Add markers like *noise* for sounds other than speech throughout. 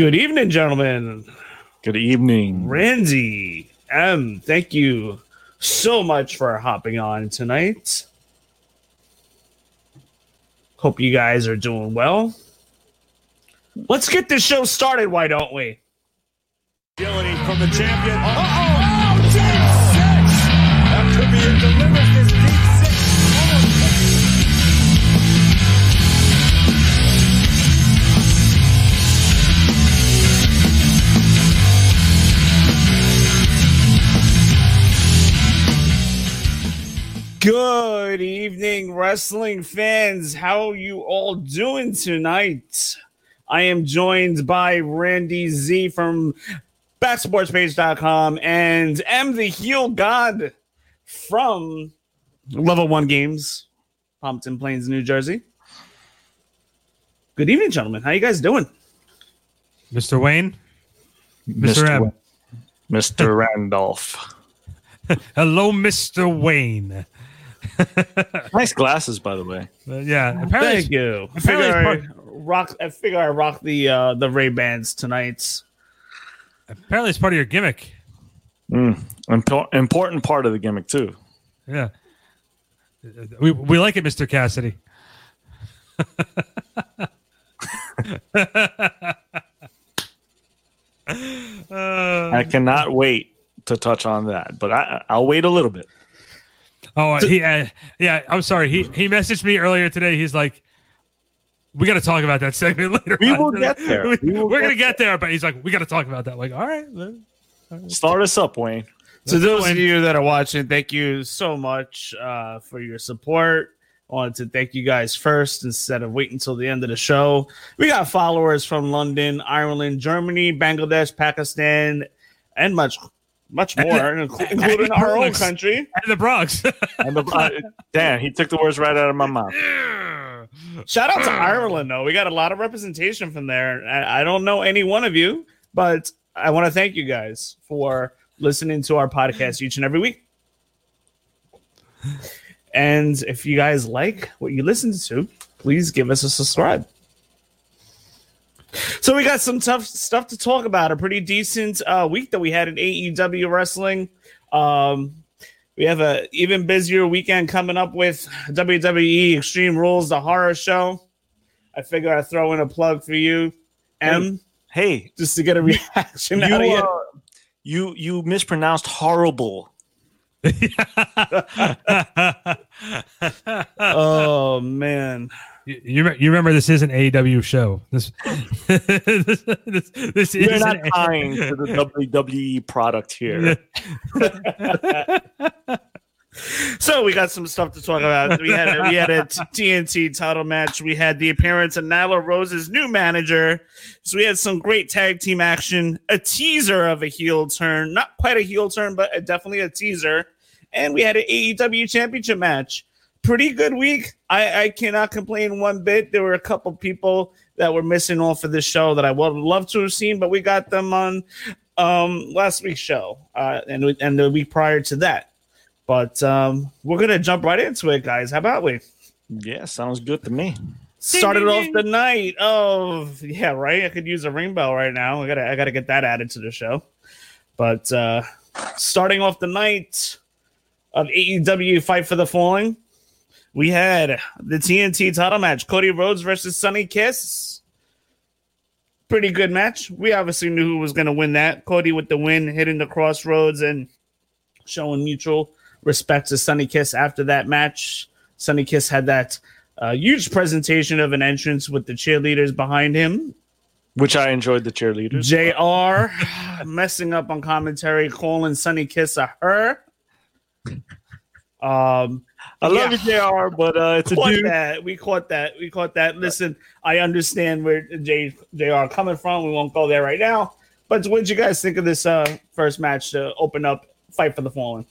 Good evening, gentlemen. Good evening. Randy M, thank you so much for hopping on tonight. Hope you guys are doing well. Let's get this show started, why don't we? Agility from the champion. Uh-oh. Good evening, wrestling fans. How are you all doing tonight? I am joined by Randy Z from backsportspage.com and am the heel god from Level One Games, Pompton Plains, New Jersey. Good evening, gentlemen. How you guys doing? Mr. Wayne, Mr. M. Wa- Mr. Randolph. *laughs* hello, Mr. Wayne. *laughs* Nice glasses, by the way. Uh, yeah, apparently, Thank you. I apparently figure it's I rock. I figure I rock the uh, the Ray Bans tonight. apparently it's part of your gimmick. Mm. Impor- important part of the gimmick, too. Yeah, we we like it, Mr. Cassidy. *laughs* I cannot wait to touch on that, but I, I'll wait a little bit. Oh, he, uh, yeah. I'm sorry. He he messaged me earlier today. He's like, "We got to talk about that segment *laughs* later." We on." will get *laughs* there. We, We will are gonna get get there, but he's like, "We got to talk about that." Like, all right. then. Start us up, Wayne. To those of you that are watching, thank you so much uh, for your support. I wanted to thank you guys first instead of waiting until the end of the show. We got followers from London, Ireland, Germany, Bangladesh, Pakistan, and much, much more, including our own country. And the Bronx. *laughs* And the, uh, damn, he took the words right out of my mouth. Shout out to Ireland, though. We got a lot of representation from there. I, I don't know any one of you, but I want to thank you guys for listening to our podcast each and every week. And if you guys like what you listen to, please give us a subscribe. So we got some tough stuff to talk about. A pretty decent uh, week that we had in AEW wrestling. Um, we have a even busier weekend coming up with WWE Extreme Rules, the horror show. I figure I'd throw in a plug for you, M, Hey, just to get a *laughs* reaction you, out of you. uh, you you mispronounced horrible. *laughs* *laughs* oh man. You, you you remember this is an AEW show. This *laughs* this, this, this We're is not an- tying to the WWE product here. *laughs* So we got some stuff to talk about. We had a, we had a TNT title match. We had the appearance of Nyla Rose's new manager. So we had some great tag team action. A teaser of a heel turn, not quite a heel turn, but a, definitely a teaser. And we had an AEW championship match. Pretty good week. I, I cannot complain one bit. There were a couple people that were missing off of this show that I would love to have seen, but we got them on um, last week's show uh, and and the week prior to that. But um, we're gonna jump right into it, guys. How about we? Yeah, sounds good to me. Started off the night. Oh, yeah, right. I could use a ring bell right now. I gotta, I gotta get that added to the show. But uh, starting off the night of AEW Fight for the Fallen, we had the TNT title match: Cody Rhodes versus Sonny Kiss. Pretty good match. We obviously knew who was going to win that. Cody with the win, hitting the Cross Rhodes and showing mutual respect to Sonny Kiss after that match. Sonny Kiss had that uh, huge presentation of an entrance with the cheerleaders behind him. Which I enjoyed the cheerleaders. JR *sighs* messing up on commentary, calling Sonny Kiss a her. Um, I love Yeah. you, JR But uh, it's a caught dude. that. We caught that. We caught that. Listen, I understand where J JR coming from. We won't go there right now. But what did you guys think of this uh, first match to open up Fight for the Fallen?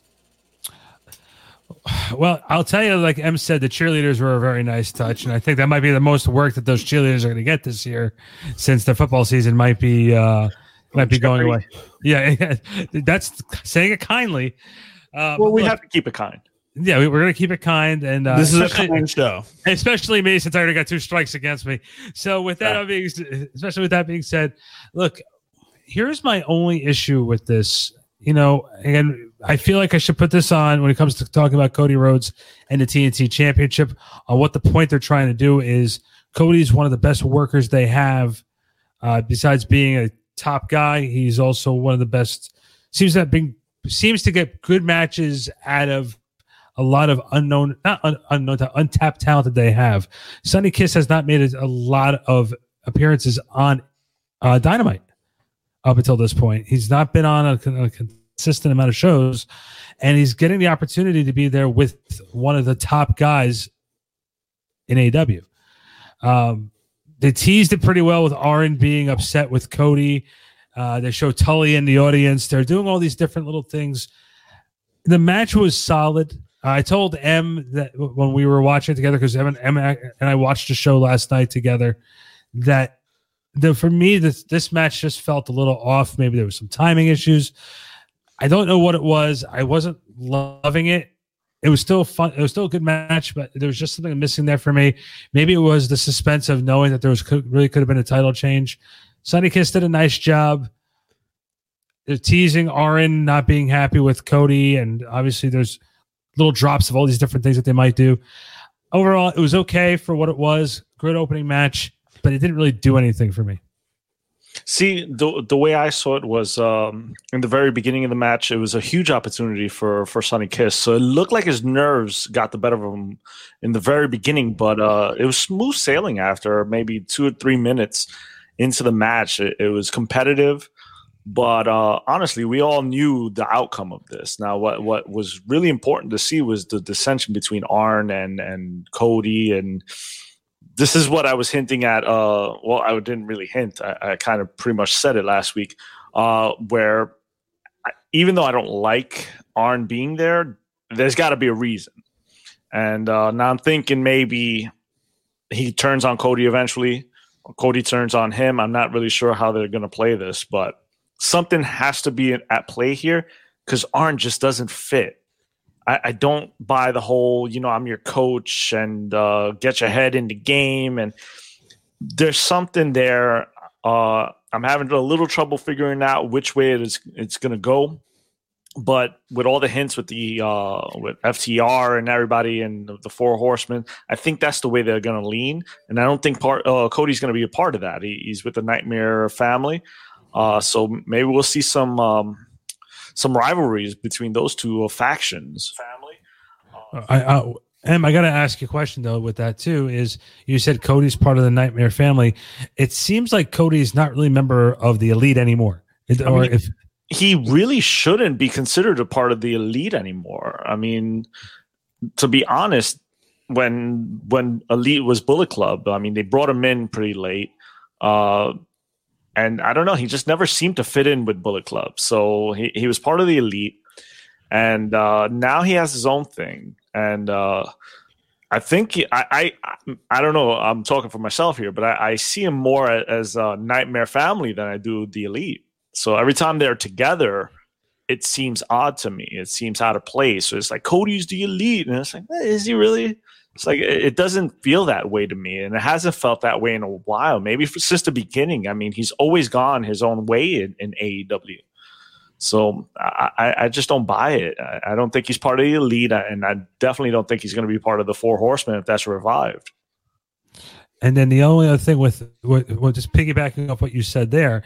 Well, I'll tell you, like M said, the cheerleaders were a very nice touch, and I think that might be the most work that those cheerleaders are going to get this year, since the football season might be uh, might be going away. *laughs* Yeah, yeah, *laughs* that's saying it kindly. Uh, Well, we look, have to keep it kind. Yeah, we, we're going to keep it kind, and uh, this is a kind show. especially me since I already got two strikes against me. So with that Yeah. being, especially with that being said, look, here's my only issue with this. You know, and I feel like I should put this on when it comes to talking about Cody Rhodes and the TNT Championship. On what the point they're trying to do is Cody's one of the best workers they have. Uh, besides being a top guy, he's also one of the best. Seems that being seems to get good matches out of a lot of unknown, not un, unknown, untapped talent that they have. Sonny Kiss has not made a, lot of appearances on uh, Dynamite up until this point. He's not been on a, a consistent amount of shows, and he's getting the opportunity to be there with one of the top guys in AW. Um, they teased it pretty well with Arn being upset with Cody. Uh, they show Tully in the audience. They're doing all these different little things. The match was solid. I told M that when we were watching it together, because Em, Em and I watched the show last night together, that the for me this this match just felt a little off. Maybe there was some timing issues. I don't know what it was. I wasn't loving it. It was still fun. It was still a good match, but there was just something missing there for me. Maybe it was the suspense of knowing that there was could, really could have been a title change. Sonny Kiss did a nice job. They're teasing Arn not being happy with Cody, and obviously there's little drops of all these different things that they might do. Overall, it was okay for what it was. Great opening match, but it didn't really do anything for me. See, the the way I saw it was um, in the very beginning of the match. It was a huge opportunity for for Sonny Kiss. So it looked like his nerves got the better of him in the very beginning, but uh, it was smooth sailing after maybe two or three minutes into the match. It, it was competitive, but uh, honestly, we all knew the outcome of this. Now, what what was really important to see was the dissension between Arn and and Cody and this is what I was hinting at. Uh, well, I didn't really hint. I, I kind of pretty much said it last week. Uh, where I, even though I don't like Arn being there, there's got to be a reason. And uh, now I'm thinking maybe he turns on Cody eventually. Cody turns on him. I'm not really sure how they're going to play this, but something has to be at play here because Arn just doesn't fit. I, I don't buy the whole, you know, I'm your coach and uh, get your head in the game. And there's something there. Uh, I'm having a little trouble figuring out which way it is it's going to go. But with all the hints with the uh, with FTR and everybody and the, the four horsemen, I think that's the way they're going to lean. And I don't think part uh, Cody's going to be a part of that. He, he's with the Nightmare family, uh, so maybe we'll see some um, some rivalries between those two uh, factions. Family. I, I Em, I got to ask you a question though. With that too, is you said Cody's part of the Nightmare family. It seems like Cody's not really a member of the Elite anymore. It- or mean- if he really shouldn't be considered a part of the elite anymore. I mean, to be honest, when when elite was Bullet Club, I mean, they brought him in pretty late, uh, and I don't know, he just never seemed to fit in with Bullet Club. So he he was part of the elite, and uh, now he has his own thing, and uh, I think I, I I don't know. I'm talking for myself here, but I, I see him more as a Nightmare Family than I do the elite. So every time they're together, it seems odd to me. It seems out of place. So it's like Cody's the elite, and it's like, is he really? It's like it doesn't feel that way to me, and it hasn't felt that way in a while. Maybe since the beginning. I mean, he's always gone his own way in, in AEW. So I, I- just don't buy it. I, don't think he's part of the elite, and I definitely don't think he's going to be part of the Four Horsemen if that's revived. And then the only other thing with, with, with just piggybacking off what you said there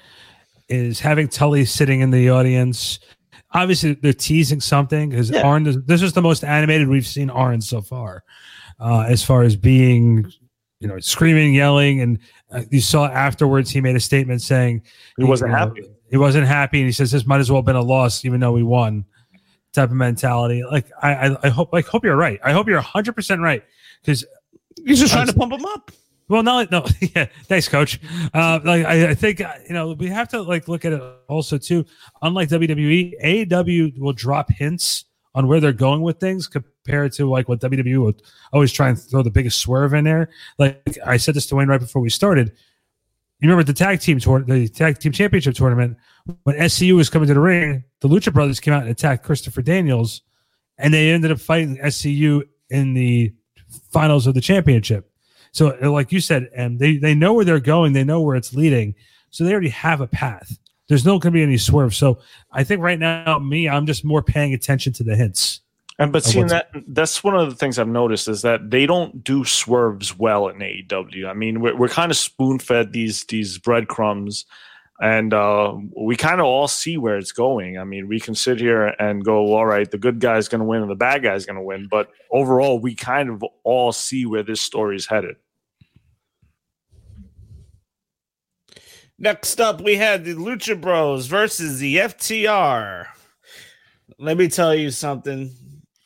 is having Tully sitting in the audience. Obviously, they're teasing something because Yeah. Arn. This is the most animated we've seen Arn so far, uh, as far as being, you know, screaming, yelling, and uh, you saw afterwards he made a statement saying He wasn't you know, happy. He wasn't happy, and he says this might as well have been a loss, even though we won. type of mentality. Like I, I, I hope, like hope you're right. I hope you're 100 percent right because He's just trying to pump him up. well, no, no, *laughs* yeah, thanks, coach. Uh, like I, I think uh, you know we have to like look at it also too. Unlike WWE, AEW will drop hints on where they're going with things compared to like what WWE would always try and throw the biggest swerve in there. Like I said this to Wayne right before we started. You remember the tag team tour, the tag team championship tournament when SCU was coming to the ring, the Lucha Brothers came out and attacked Christopher Daniels, and they ended up fighting SCU in the finals of the championship. So, like you said, and they they know where they're going, they know where it's leading, so they already have a path. There's no going to be any swerve. So, I think right now, me, I'm just more paying attention to the hints. And but seeing that that's one of the things I've noticed is that they don't do swerves well in AEW. I mean, we're we're kind of spoon fed these these breadcrumbs, and uh, we kind of all see where it's going. I mean, we can sit here and go, all right, the good guy's going to win and the bad guy's going to win, but overall, we kind of all see where this story is headed. Next up, we had the Lucha Bros versus the FTR. Let me tell you something.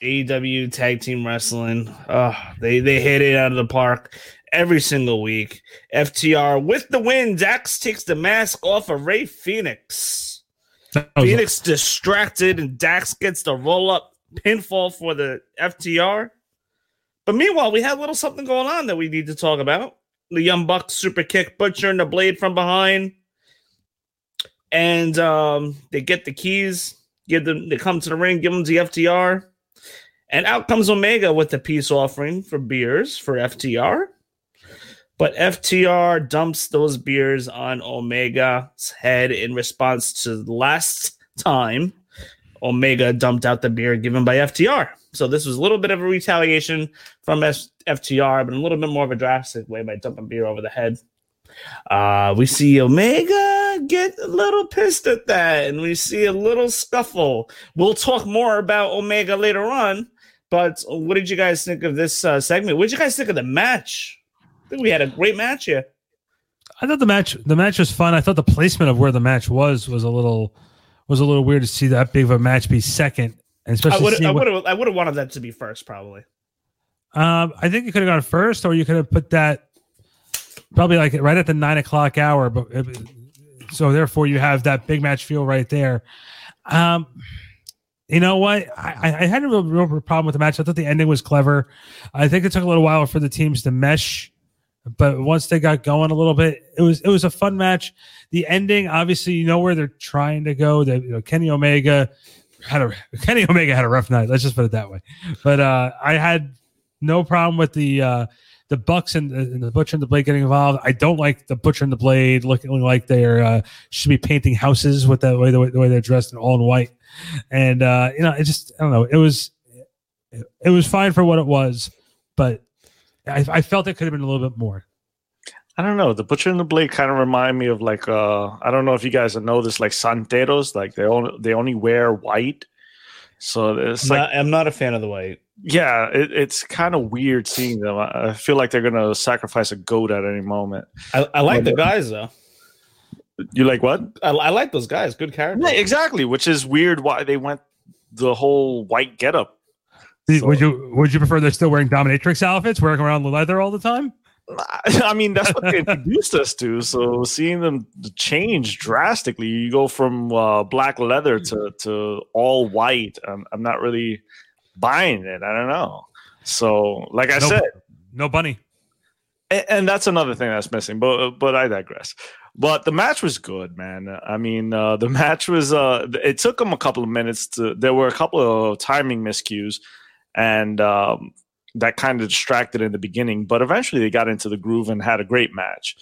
AEW Tag Team Wrestling, uh, they they hit it out of the park every single week. FTR with the win. Dax takes the mask off of Rey Fénix. Fénix distracted, and Dax gets the roll up pinfall for the FTR. But meanwhile, we have a little something going on that we need to talk about. The Young Bucks super kick Butcher and the blade from behind. And um, they get the keys, give them they come to the ring, give them the FTR. And out comes Omega with the peace offering for beers for FTR. But FTR dumps those beers on Omega's head in response to last time Omega dumped out the beer given by FTR. So this was a little bit of a retaliation from F- FTR, but a little bit more of a drastic way by dumping beer over the head. Uh, we see Omega get a little pissed at that, and we see a little scuffle. We'll talk more about Omega later on. But what did you guys think of this uh, segment? What did you guys think of the match? I think we had a great match here. I thought the match the match was fun. I thought the placement of where the match was was a little was a little weird to see that big of a match be second, and I especially would I would have I would have wanted that to be first, probably. Um, I think you could have gone first, or you could have put that probably like right at the nine o'clock hour. But so therefore, you have that big match feel right there. Um, you know what? I, I- I had a real, real problem with the match. I thought the ending was clever. I think it took a little while for the teams to mesh, but once they got going a little bit, it was it was a fun match. The ending, obviously, you know where they're trying to go. That you know, Kenny Omega had a *laughs* Kenny Omega had a rough night. Let's just put it that way. But uh, I had no problem with the uh, the Bucks and, and the Butcher and the Blade getting involved. I don't like the Butcher and the Blade looking like they're uh, should be painting houses with that way the way, the way they're dressed in all in white. And uh, you know, it just I don't know. It was it was fine for what it was, but I, I felt it could have been a little bit more. I don't know. The Butcher and the Blade kind of remind me of like uh I don't know if you guys know this, like Santeros, like they only they only wear white. So it's I'm like not, I'm not a fan of the white. yeah, it, it's kind of weird seeing them. I I feel like they're gonna sacrifice a goat at any moment. I, I like the guys though. You like what? I, I like those guys. Good character. Yeah, exactly. Which is weird. Why they went the whole white getup. would you would you prefer they're still wearing dominatrix outfits, wearing around the leather all the time? *laughs* I mean, that's what they *laughs* introduced us to. So seeing them change drastically, you go from uh, black leather to, to all white. I'm, I'm not really buying it. I don't know. So, like I No- said, No bunny. and, and that's another thing that's missing. But but I digress. But the match was good, man. I mean, uh, the *laughs* match was. Uh, it took them a couple of minutes to. There were a couple of timing miscues, and um, that kind of distracted in the beginning. But eventually, they got into the groove and had a great match.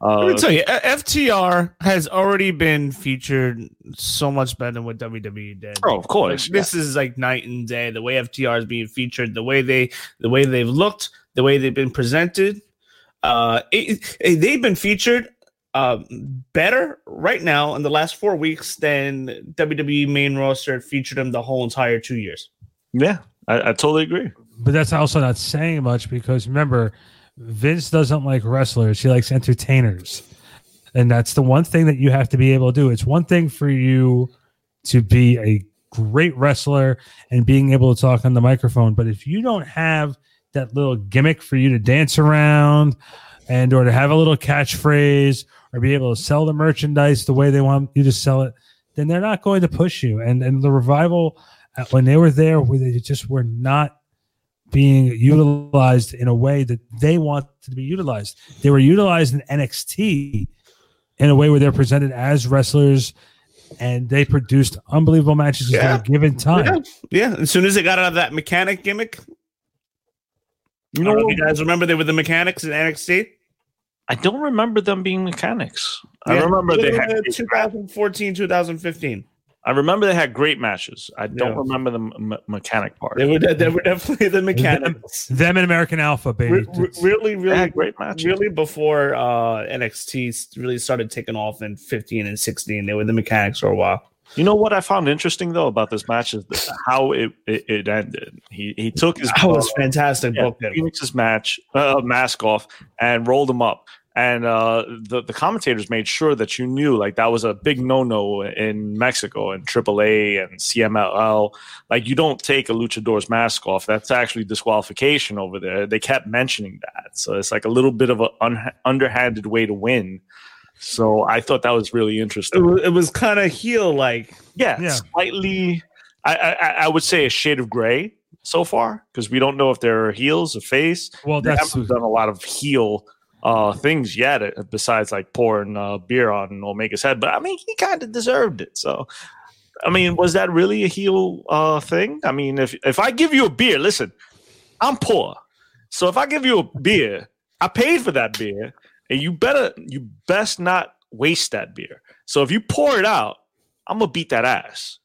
Let me Uh, tell you, FTR has already been featured so much better than what WWE did. oh, of course. Like, this is like night and day. The way FTR is being featured, the way they, the way they've looked, the way they've been presented. Uh, it, it- they've been featured um, better right now in the last four weeks than WWE main roster featured them the whole entire two years. yeah, I, I totally agree. But that's also not saying much because remember, Vince doesn't like wrestlers; he likes entertainers, and that's the one thing that you have to be able to do. It's one thing for you to be a great wrestler and being able to talk on the microphone. But if you don't have that little gimmick for you to dance around and or to have a little catchphrase or be able to sell the merchandise the way they want you to sell it, then they're not going to push you. And and the revival uh, when they were there, where they just were not being utilized in a way that they want to be utilized. They were utilized in NXT in a way where they're presented as wrestlers and they produced unbelievable matches Yeah. at a given time. Yeah, yeah. As soon as they got out of that mechanic gimmick, you know, you guys remember they were the mechanics in NXT. I don't remember them being mechanics. I remember they had. 2014, 2015. I remember they had great matches. I don't Yeah. remember the me- mechanic part. They were they were definitely the mechanics. Them and American Alpha, baby. Re- re- really, They really, had great matches. really before uh, NXT really started taking off in 15 and 16. They were the mechanics for a while. You know what I found interesting though about this match is the, how it, it it ended. He he took his That was fantastic. yeah, booked it. Fénix's match uh, mask off and rolled him up. And uh, the the commentators made sure that you knew like that was a big no no in Mexico and AAA and CMLL. Like you don't take a luchador's mask off. That's actually disqualification over there. They kept mentioning that, so it's like a little bit of an un- underhanded way to win. So I thought that was really interesting. it was kind of heel like. Yeah, Yeah. slightly. I, I I would say a shade of gray so far because we don't know if they're heels or face. well, They that's haven't done a lot of heel uh, things yet, uh, besides like pouring uh, beer on Omega's head. But I mean, he kind of deserved it. So, I mean, was that really a heel uh, thing? I mean, if if I give you a beer, listen, I'm poor, so if I give you a beer, I paid for that beer, and you better you best not waste that beer. So if you pour it out, I'm gonna beat that ass.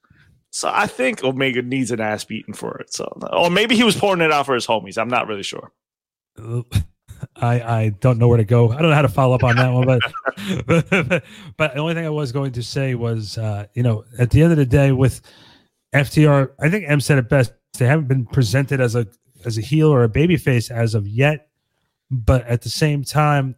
So I think Omega needs an ass beating for it. So, or maybe he was pouring it out for his homies. I'm not really sure. I, I don't know where to go. I don't know how to follow up on that one, but *laughs* but the only thing I was going to say was, uh, you know, at the end of the day, with FTR, I think M said it best. They haven't been presented as a as a heel or a baby face as of yet, but at the same time,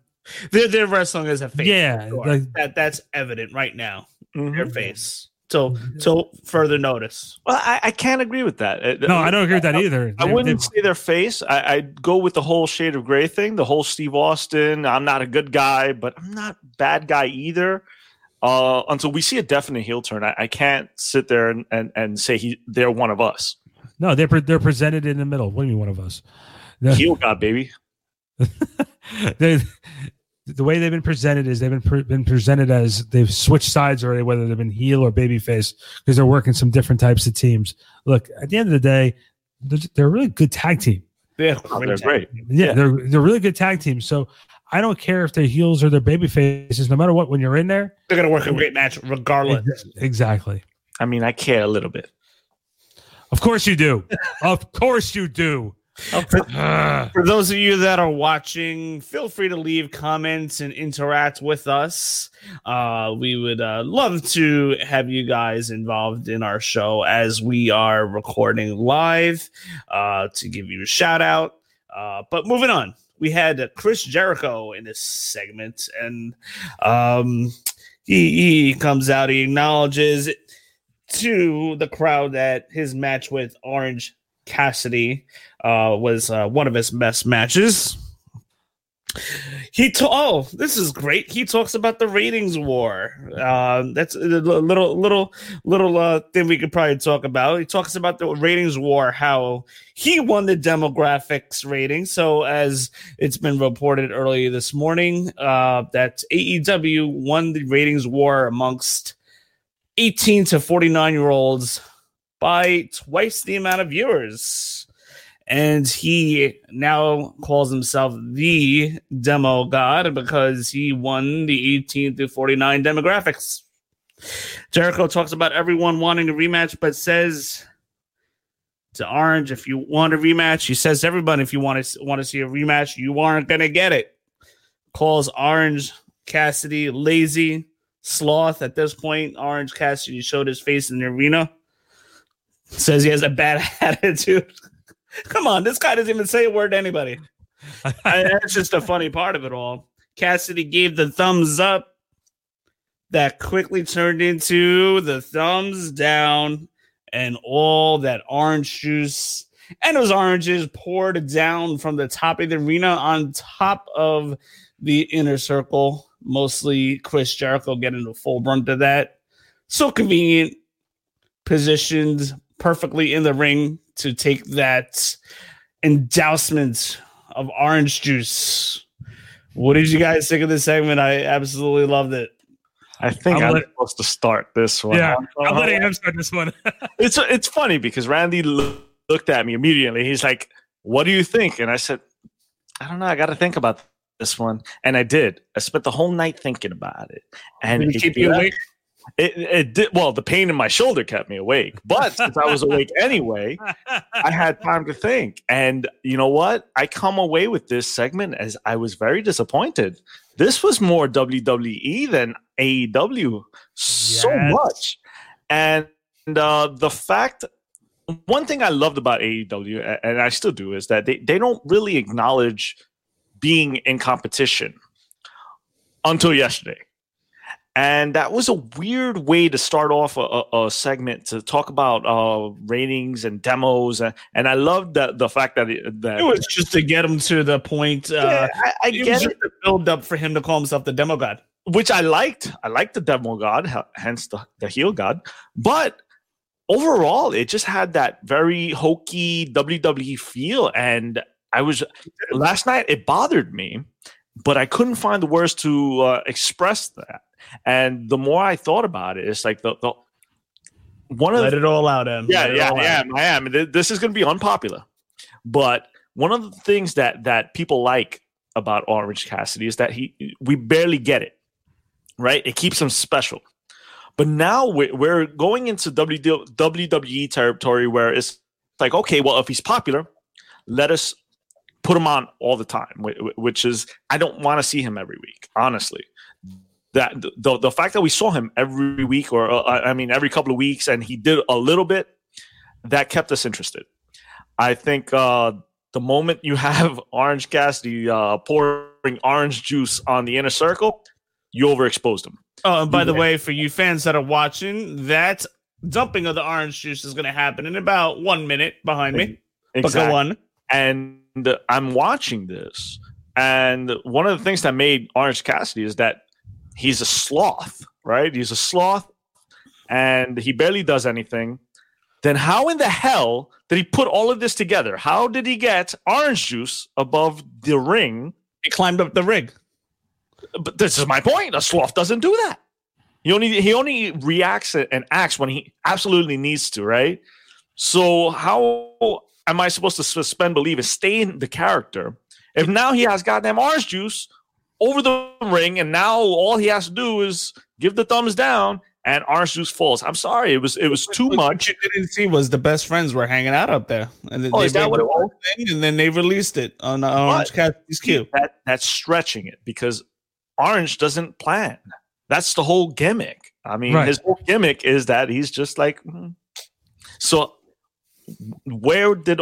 They're, they're wrestling as a face. yeah, Sure. like, that that's evident right now. Mhm. Their face. So till further notice. Well, I, I can't agree with that. No, I don't agree with that either. I They- wouldn't they- say their face. I, I'd go with the whole shade of gray thing, the whole Steve Austin. I'm not a good guy, but I'm not bad guy either. Uh, until we see a definite heel turn, I, I can't sit there and, and, and say he they're one of us. no, they're pre- they're presented in the middle. What do you mean, one of us? The- Heel god, baby. *laughs* they, the way they've been presented is they've been pre- been presented as they've switched sides already, whether they've been heel or babyface, because they're working some different types of teams. Look, at the end of the day, they're, they're a really good tag team. Yeah, Oh, they're great. Yeah, Yeah. they're they're really good tag team. So I don't care if they're heels or they're baby faces, no matter what. When you're in there, They're gonna work a great match regardless. Exactly. I mean, I care a little bit. Of course you do. of course you do. Ah. For those of you that are watching, feel free to leave comments and interact with us. Uh, we would uh, love to have you guys involved in our show as we are recording live uh, to give you a shout out. Uh, but moving on, we had uh, Chris Jericho in this segment, and um, he, he comes out, he acknowledges to the crowd that his match with Orange Cassidy uh, was uh, one of his best matches. He ta- oh, this is great. He talks about the ratings war. Uh, that's a little little little uh, thing we could probably talk about. He talks about the ratings war, how he won the demographics rating. So as it's been reported earlier this morning, uh, that AEW won the ratings war amongst 18 to 49 year olds by twice the amount of viewers. And he now calls himself the demo god because he won the 18 to 49 demographics. Jericho talks about everyone wanting a rematch, but says to Orange, if you want a rematch, he says to everyone, if you want to want to see a rematch, you aren't gonna get it. Calls Orange Cassidy lazy sloth. At this point, Orange Cassidy showed his face in the arena. Says he has a bad *laughs* attitude. *laughs* Come on, this guy doesn't even say a word to anybody. *laughs* I- that's just a funny part of it all. Cassidy gave the thumbs up that quickly turned into the thumbs down, and all that orange juice and those oranges poured down from the top of the arena on top of the inner circle. Mostly Chris Jericho getting the full brunt of that. So convenient, positioned perfectly in the ring to take that endousement of orange juice. What did you guys think of this segment? I absolutely loved it. I think I'm I'm, let- supposed to start this one. Yeah, I'm letting him start this one. *laughs* it's it's funny because Randy lo- looked at me immediately. He's like, "What do you think?" And I said, "I don't know. I got to think about this one." And I did. I spent the whole night thinking about it, and Did it it, keep you awake? It, it did. Well, the pain in my shoulder kept me awake, but since I was awake anyway, I had time to think. And you know what? I come away with this segment as I was very disappointed. This was more WWE than AEW, so Yes. much. And uh, the fact, one thing I loved about AEW, and I still do, is that they, they don't really acknowledge being in competition until yesterday. And that was a weird way to start off a, a, a segment to talk about uh, ratings and demos. And, and I loved that the fact that it, that It was just to get him to the point. Uh, Yeah, I, I it was get just it, a build up for him to call himself the demo god. which I liked. I liked the demo god, hence the, the heel god. But overall, it just had that very hokey WWE feel. And I was last night. It bothered me, but I couldn't find the words to uh, express that. And the more I thought about it, it's like the, the one of Let the it all out, Em. yeah, yeah, I am. I am. This is going to be unpopular, but one of the things that that people like about Orange Cassidy is that he we barely get it, right? It keeps him special. But now we're, we're going into WWE territory where it's like, okay, well, if he's popular, let us put him on all the time, wh- wh- which is I don't want to see him every week, honestly. That the the fact that we saw him every week, or uh, I mean every couple of weeks, and he did a little bit, that kept us interested. I think uh, the moment you *laughs* have Orange Cassidy uh, pouring orange juice on the inner circle, you overexposed him. Oh, and by the way, for you fans that are watching, that dumping of the orange juice is going to happen in about one minute behind me. On. and I'm watching this, and one of the things that made Orange Cassidy is that he's a sloth, right? He's a sloth, and he barely does anything. Then how in the hell did he put all of this together? How did he get orange juice above the ring? He climbed up the rig. But this is my point. A sloth doesn't do that. He only he only reacts and acts when he absolutely needs to, right? So how am I supposed to suspend belief and stay in the character if now he has goddamn orange juice over the ring and now all he has to do is give the thumbs down and orange juice falls? I'm sorry, it was it was too What much. you didn't see was the best friends were hanging out up there. And then Oh, they is that what it was? And then they released it on uh, Orange Cassidy's cue. That that's stretching it because Orange doesn't plan. That's the whole gimmick. I mean, Right. his whole gimmick is that he's just like. mm. So, where did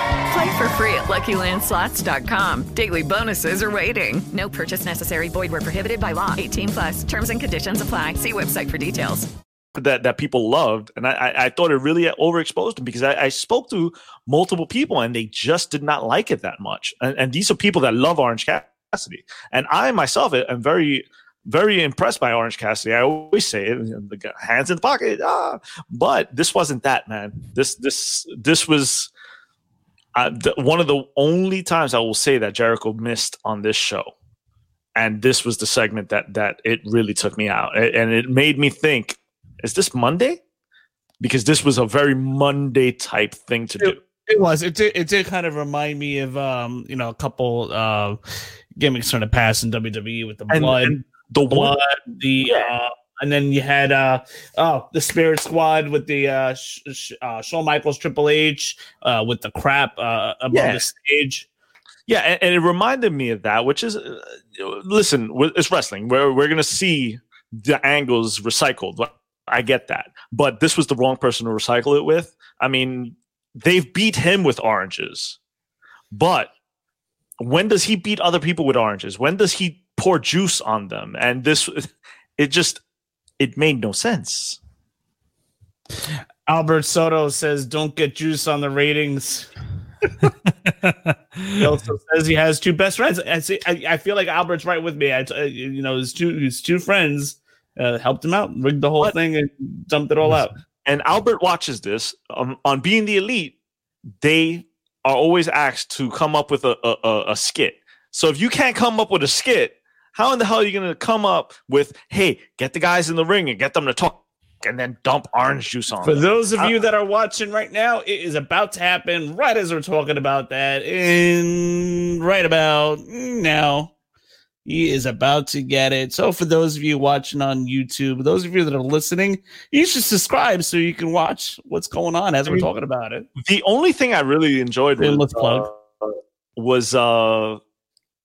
Play for free at LuckyLandSlots.com. Daily bonuses are waiting. No purchase necessary. Void where prohibited by law. 18 plus. Terms and conditions apply. See website for details. that that people loved, and I I, thought it really overexposed him because I, I spoke to multiple people and they just did not like it that much. And, and these are people that love Orange Cassidy, and I myself am very very impressed by Orange Cassidy. I always say it, hands in the pocket, ah. But this wasn't that, man. This this this was the, one of the only times I will say that Jericho missed on this show, and this was the segment that that it really took me out, and it made me think: Is this Monday? Because this was a very Monday type thing to do. It was. It did. It did kind of remind me of um, you know, a couple uh gimmicks from the past in WWE with the And- blood, and the blood, one, the uh, and then you had uh oh the Spirit Squad with the uh, sh- sh- uh Shawn Michaels, Triple H, uh with the crap uh above Yeah. the stage. Yeah, and, and it reminded me of that, which is, uh, listen, it's wrestling. We're we're gonna see the angles recycled. I get that, but this was the wrong person to recycle it with. I mean, they've beat him with oranges, but when does he beat other people with oranges? When does he pour juice on them? And this, *laughs* it just, it made no sense. Albert Soto says, "Don't get juice on the ratings." he also says he has two best friends. I see. I, I feel like Albert's right with me. I, you know, his two his two friends uh, helped him out, rigged the whole thing, and dumped it all out. and Albert watches this um, on being the elite. They are always asked to come up with a, a, a skit. So if you can't come up with a skit, how in the hell are you going to come up with, hey, get the guys in the ring and get them to talk and then dump orange juice on For them? those of you that are watching right now, it is about to happen right as we're talking about that. And right about now, he is about to get it. So, for those of you watching on YouTube, those of you that are listening, you should subscribe so you can watch what's going on as I we're mean, talking about it. the only thing I really enjoyed was, uh, was uh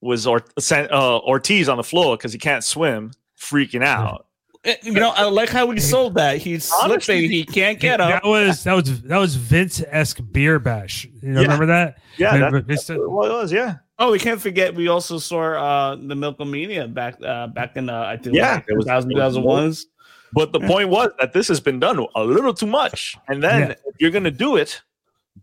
was or- San- uh, Ortiz on the floor because he can't swim, freaking out. Eh, You know, I like how we sold that. He's slipping. He can't get up. That was that was that was Vince esque beer bash. You know, Yeah. remember that? Yeah, And- that- that's what it was. Yeah, Oh, we can't forget. We also saw uh, the Milkomania back uh, back in uh, I think Yeah, like it was- 2000, it 2001s. But the point was that this has been done a little too much. And then Yeah. if you're gonna do it,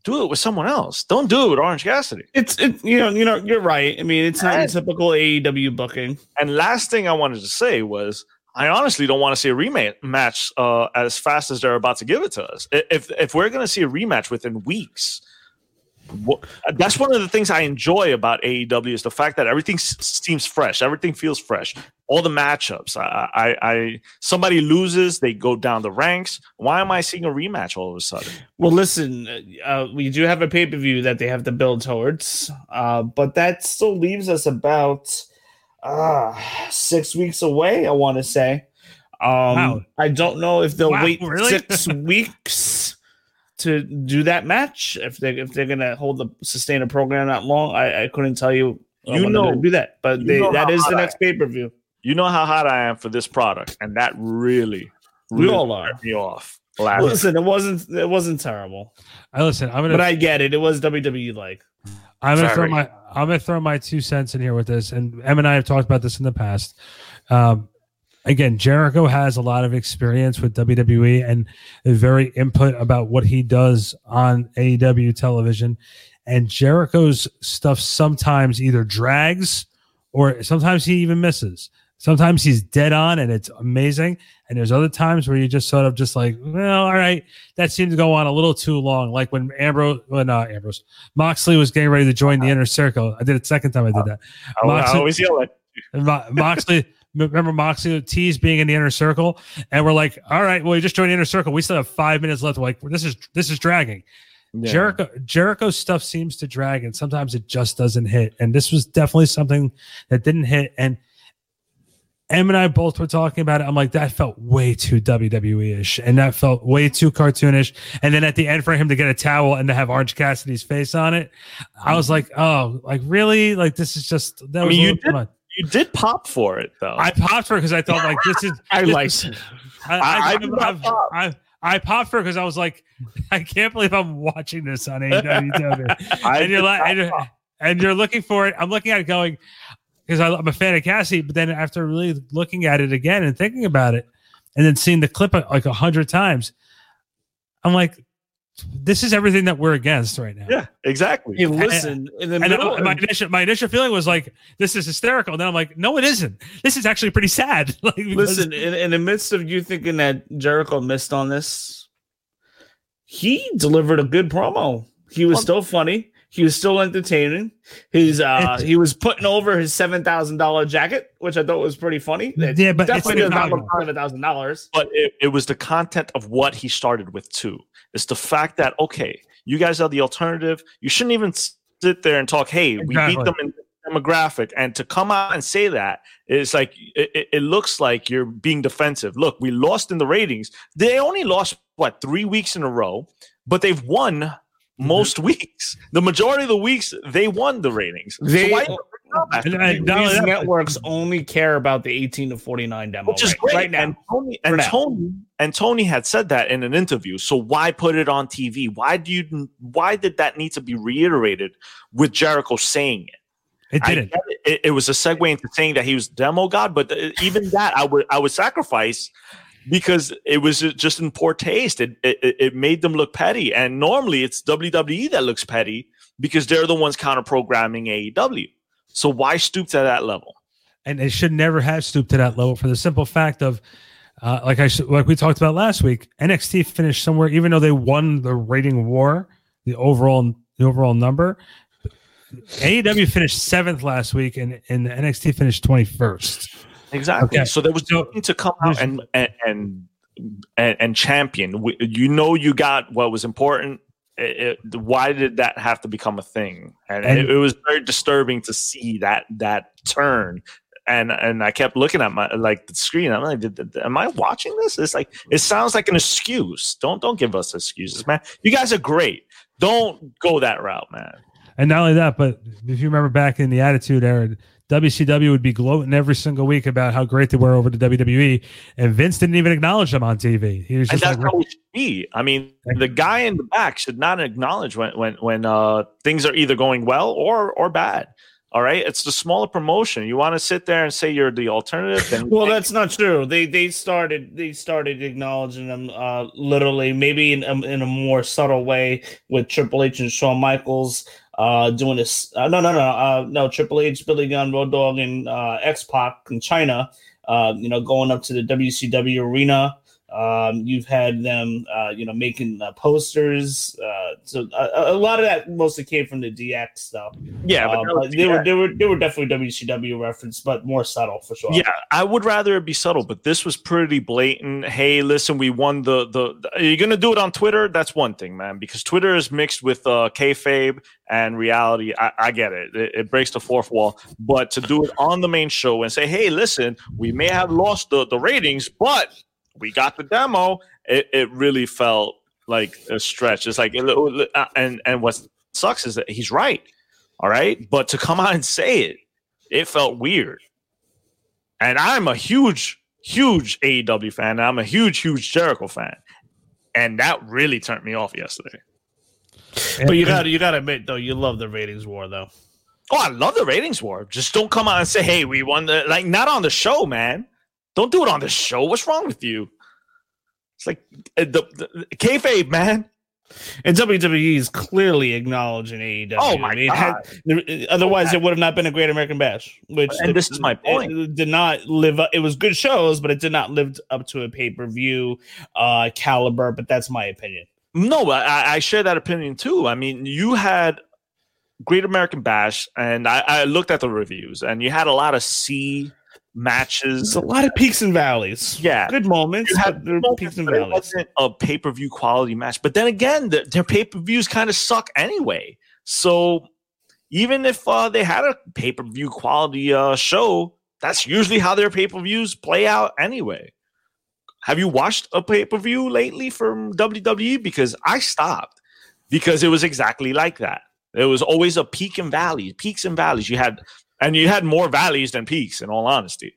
do it with someone else. Don't do it with Orange Cassidy. It's it, you know you know you're right. I mean, it's not And- typical AEW booking. And last thing I wanted to say was I honestly don't want to see a rematch uh, as fast as they're about to give it to us. If if we're gonna see a rematch within weeks, that's one of the things I enjoy about AEW is the fact that everything s- seems fresh, everything feels fresh. All the matchups, I, I, I somebody loses, they go down the ranks. Why am I seeing a rematch all of a sudden? Well, listen, uh, we do have a pay per view that they have to build towards, uh, but that still leaves us about uh, six weeks away. I want to say. Um, Wow. I don't know if they'll Wow, wait *laughs* really? six weeks to do that match. If they if they're gonna hold the sustain a program that long, I, I couldn't tell you. uh, You know- do that, but you they, know that how is the next pay per view. You know how hot I am for this product, and that really, We really all are. turned me off. Last Listen, it wasn't it wasn't terrible, I listen. I'm gonna but I get it. It was WWE like. I'm gonna throw my I'm gonna throw my two cents in here with this, and Em and I have talked about this in the past. Um, again, Jericho has a lot of experience with WWE and is very input about what he does on AEW television. And Jericho's stuff sometimes either drags or sometimes he even misses. Sometimes he's dead on and it's amazing. And there's other times where you just sort of just like, well, all right, that seemed to go on a little too long. Like when Ambrose, when uh, Ambrose, Moxley was getting ready to join the inner circle. I did it second time I did that. I, I Moxley- always yell at *laughs* Moxley, remember Moxley tease being in the inner circle, and we're like, all right, well, you just joined the inner circle. We still have five minutes left. We're like, this is this is dragging. Yeah. Jericho Jericho's stuff seems to drag, and sometimes it just doesn't hit. And this was definitely something that didn't hit. And Em and I both were talking about it. I'm like, that felt way too WWE ish, and that felt way too cartoonish. And then at the end, for him to get a towel and to have Orange Cassidy's face on it, I was like, oh, like really? Like this is just that I was mean, you did much. you did pop for it though. I popped for it because I thought like this is. *laughs* I this liked is- it. I, I- I, I I. Popped for it because I was like, I can't believe I'm watching this on AEW. *laughs* And you're like, and, and you're looking for it. I'm looking at it going because I'm a fan of Cassie, but then after really looking at it again and thinking about it, and then seeing the clip uh, like a hundred times, I'm like, this is everything that we're against right now. yeah, exactly. Hey, listen, in the And middle, I- my initial my initial feeling was like, this is hysterical. And then I'm like, no, it isn't. This is actually pretty sad. *laughs* like, because- listen, in, in the midst of you thinking that Jericho missed on this, he delivered a good promo. He was Well- still funny. He was still entertaining. His uh, he was putting over his seven thousand dollar jacket, which I thought was pretty funny. It Yeah, but definitely it's does not not- look seven thousand dollars. but it, it was the content of what he started with too. It's the fact that okay, you guys are the alternative. You shouldn't even sit there and talk. Hey, we beat them in demographic, and to come out and say that is like it, it- it looks like you're being defensive. Look, we lost in the ratings. They only lost what three weeks in a row, but they've won most weeks. The majority of the weeks they won the ratings. They- so why even bring it up after And- and These that, networks only care about the eighteen to forty nine demo, which is right, great. right now. And Tony and now. Tony and Tony had said that in an interview. So why put it on TV? Why do you? Why did that need to be reiterated with Jericho saying it? It didn't. get it. It, it was a segue into saying that he was demo god, but uh, even that I would I would sacrifice because it was just in poor taste. It, it it made them look petty, and normally it's WWE that looks petty because they're the ones counter programming AEW. So why stoop to that level? and they should never have stooped to that level for the simple fact of uh, like I like we talked about last week, NXT finished somewhere even though they won the rating war, the overall the overall number. AEW finished seventh last week, and and NXT finished twenty first. Exactly. Okay. So there was nothing to come out and and and and, champion. You know, you got what was important. It- it- why did that have to become a thing? And, And- it, it was very disturbing to see that that turn. And and I kept looking at my like the screen. I'm like, did, did- am I watching this? It's like it sounds like an excuse. Don't don't give us excuses, man. You guys are great. Don't go that route, man. And not only that, but if you remember back in the Attitude Era, WCW would be gloating every single week about how great they were over the WWE, and Vince didn't even acknowledge them on TV. He was and just that's like, how it should be. I mean, the guy in the back should not acknowledge when when when uh, things are either going well or or bad. All right, it's the smaller promotion. You want to sit there and say you're the alternative, then Well, that's not true. They they started they started acknowledging them uh, literally, maybe in a, in a more subtle way with Triple H and Shawn Michaels uh, doing this. Uh, no, no, no, uh, no. Triple H, Billy Gunn, Road Dogg, and uh, X Pac in Chyna. Uh, you know, going up to the WCW arena. Um, you've had them, uh, you know, making uh, posters. Uh, so a, a lot of that mostly came from the DX stuff. yeah, but Uh, but they were they were they were definitely WCW reference, but more subtle for sure. Yeah, I would rather it be subtle, but this was pretty blatant. Hey, listen, we won the the. the you're gonna do it on Twitter? That's one thing, man, because Twitter is mixed with uh, kayfabe and reality. I, I get it. it; it breaks the fourth wall. But to do it on the main show and say, "Hey, listen, we may have lost the the ratings, but we got the demo," it, it really felt like a stretch. It's like, uh, and and what sucks is that he's right. All right, but to come out and say it, it felt weird. And I'm a huge, huge AEW fan. And I'm a huge, huge Jericho fan. And that really turned me off yesterday. But you got to you got to admit though, you love the ratings war though. Oh, I love the ratings war. Just don't come out and say, hey, we won the like not on the show, man. Don't do it on the show. What's wrong with you? It's like uh, the, the kayfabe, man. And WWE is clearly acknowledging AEW. Oh, my I mean, had- otherwise, it would have not been a Great American Bash. Which And this is my point. it did not live. up It was good shows, but it did not live up to a pay per view uh, caliber. But that's my opinion. No, I, I share that opinion too. I mean, you had Great American Bash, and I, I looked at the reviews, and you had a lot of C matches. There's a lot of peaks and valleys. Yeah. good moments. You had but there moments, peaks and valleys. wasn't a pay per view quality match. But then again, the, their pay per views kind of suck anyway. So even if uh, they had a pay per view quality uh, show, that's usually how their pay per views play out anyway. Have you watched a pay per view lately from WWE? Because I stopped because it was exactly like that. It was always a peak and valleys, peaks and valleys. You had, and you had more valleys than peaks. In all honesty,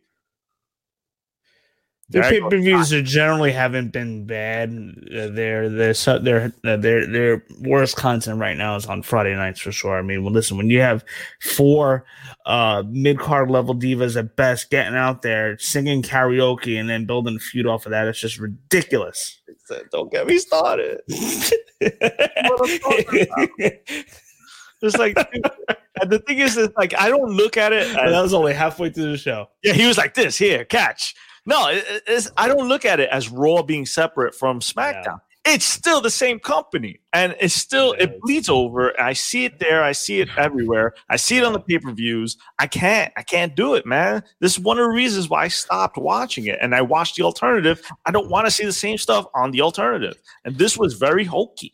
Their There pay you per views generally haven't been bad. Uh, Their their their uh, their their worst content right now is on Friday nights for sure. I mean, well, listen, when you have four uh, mid card level divas at best getting out there singing karaoke and then building a feud off of that, it's just ridiculous. don't get me started. *laughs* It's like dude, and the thing is, it's like I don't look at it. that was only halfway through the show. yeah, he was like this here, catch. No, it, I don't look at it as Raw being separate from SmackDown. it's still the same company and it's still it bleeds over. I see it there. I see it everywhere. I see it on the pay-per-views. I can't i can't do it man. This is one of the reasons why i stopped watching it and i watched the alternative. I don't want to see the same stuff on the alternative and this was very hokey.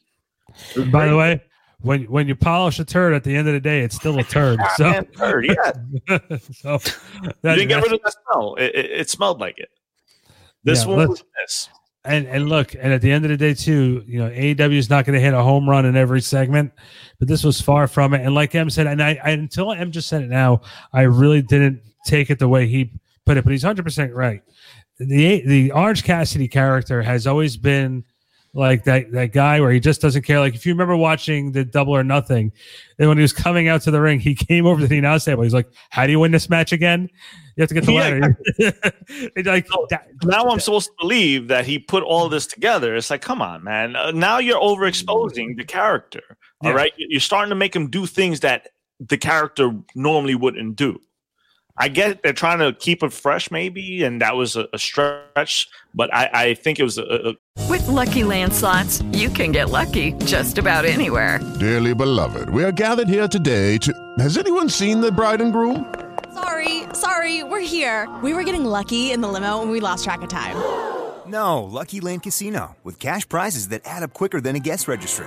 By the way, when when you polish a turd, at the end of the day, it's still a turd. *laughs* So, Goddamn turd, yeah. *laughs* so you didn't get rid of that smell it, it, it smelled like it this Yeah, one was this And and look, and at the end of the day, too, you know, AEW is not going to hit a home run in every segment, but this was far from it. And like M said, and I, I until M just said it now, I really didn't take it the way he put it, but he's hundred percent right. The the Orange Cassidy character has always been like that that guy where he just doesn't care. Like if you remember watching the Double or Nothing, and when he was coming out to the ring, he *laughs* came over to the announce table. He's like, "How do you win this match again? You have to get the Yeah, ladder." *laughs* like that- now I'm supposed to believe that he put all this together. It's like, come on, man. Uh, now you're overexposing the character. All Yeah. right, you're starting to make him do things that the character normally wouldn't do. I get they're trying to keep it fresh, maybe, and that was a, a stretch. But I, I think it was a, a With Lucky Land slots, you can get lucky just about anywhere. Dearly beloved, we are gathered here today to. Has anyone seen the bride and groom? Sorry, sorry, we're here. We were getting lucky in the limo and we lost track of time. No, Lucky Land Casino, with cash prizes that add up quicker than a guest registry.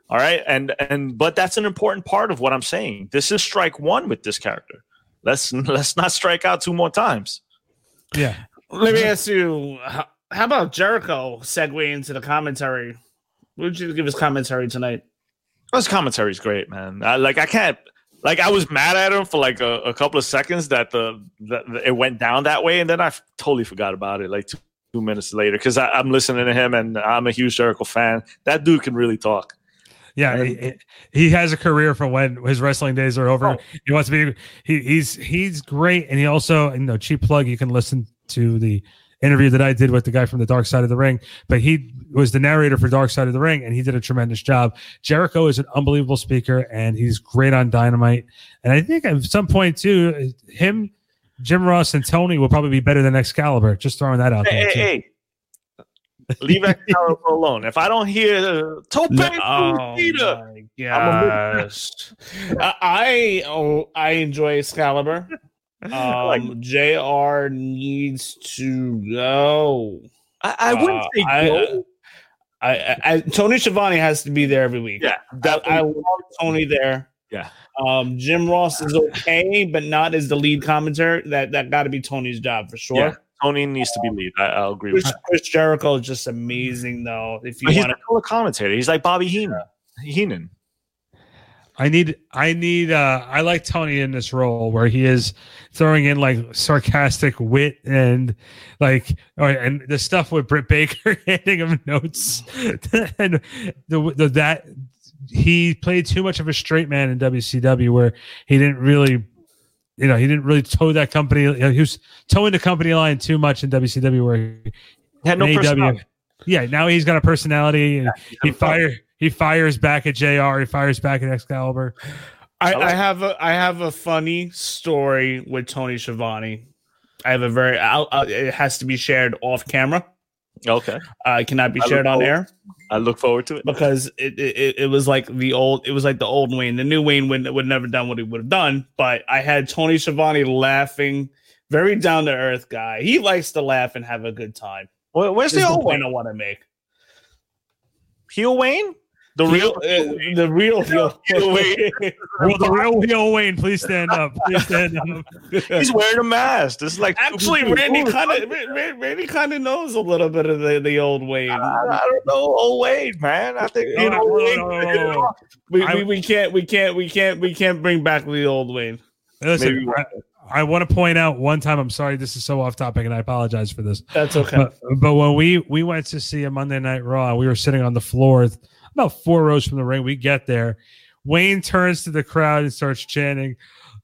All right, and and but that's an important part of what I'm saying. This is strike one with this character. Let's *laughs* let's not strike out two more times. yeah. Let me ask you, how, how about Jericho segue into the commentary? What did you give his commentary tonight? His commentary is great, man. I, like I can't. Like I was mad at him for like a, a couple of seconds that the that it went down that way, and then I f- totally forgot about it. Like two, two minutes later, because I'm listening to him, and I'm a huge Jericho fan. That dude can really talk. Yeah, he, he has a career for when his wrestling days are over. Oh. He wants to be. He, he's he's great, and he also you know cheap plug. You can listen to the interview that I did with the guy from the Dark Side of the Ring, but he was the narrator for Dark Side of the Ring, and he did a tremendous job. Jericho is an unbelievable speaker, and he's great on Dynamite. And I think at some point too, him, Jim Ross, and Tony will probably be better than Excalibur. Just throwing that out Hey, there. hey, hey. Leave Excalibur alone. If I don't hear uh, Tope Oh Fujita, my gosh! I I- oh I enjoy Excalibur. *laughs* Like- Um, JR. needs to go. I, I wouldn't Uh, say I- go. I, I, I Tony Schiavone has to be there every week. yeah, I. I love Tony there. yeah. Um, Jim Ross is okay, but not as the lead commentator. That that got to be Tony's job for sure. Yeah, Tony needs to be lead. I, I'll agree with Chris, that. Chris Jericho is just amazing, though. If you But he's want a commentator. He's like Bobby Heenan. Heenan. I need I need uh I like Tony in this role where he is throwing in like sarcastic wit and like or, and the stuff with Britt Baker *laughs* handing him notes *laughs* and the, the that he played too much of a straight man in WCW where he didn't really you know he didn't really toe that company you know, he was towing the company line too much in WCW where he Had no in personality. yeah, now he's got a personality and he a fire he fires back at JR, he fires back at Excalibur. I, like- I have a I have a funny story with Tony Schiavone. I have a very I'll, i it has to be shared off camera. Okay. Uh, it cannot be I shared on forward- air I look forward to it. because it, it it was like the old it was like the old Wayne. The new Wayne would would never done what he would have done. But I had Tony Schiavone laughing, very down to earth guy. He likes to laugh and have a good time. Where- Where's This the old point Wayne? I want to make. Heel Wayne? The real, uh, the real *laughs* heel. *laughs* Wayne. Well, the real heel Wayne, please stand up. Please stand up. *laughs* He's wearing a mask. This is like Actually, Randy kind of Randy kind of knows a little bit of the, the old Wayne. I, I don't know, old Wayne, man. I think No, you know, no, Wayne- no, no, no, no. We, we, we can't we can't we can't we can't bring back the old Wayne. Listen, I, I want to point out one time. I'm sorry, this is so off topic, and I apologize for this. That's okay. But, but when we we went to see a Monday Night Raw, we were sitting on the floor, about four rows from the ring. We get there, Wayne turns to the crowd and starts chanting,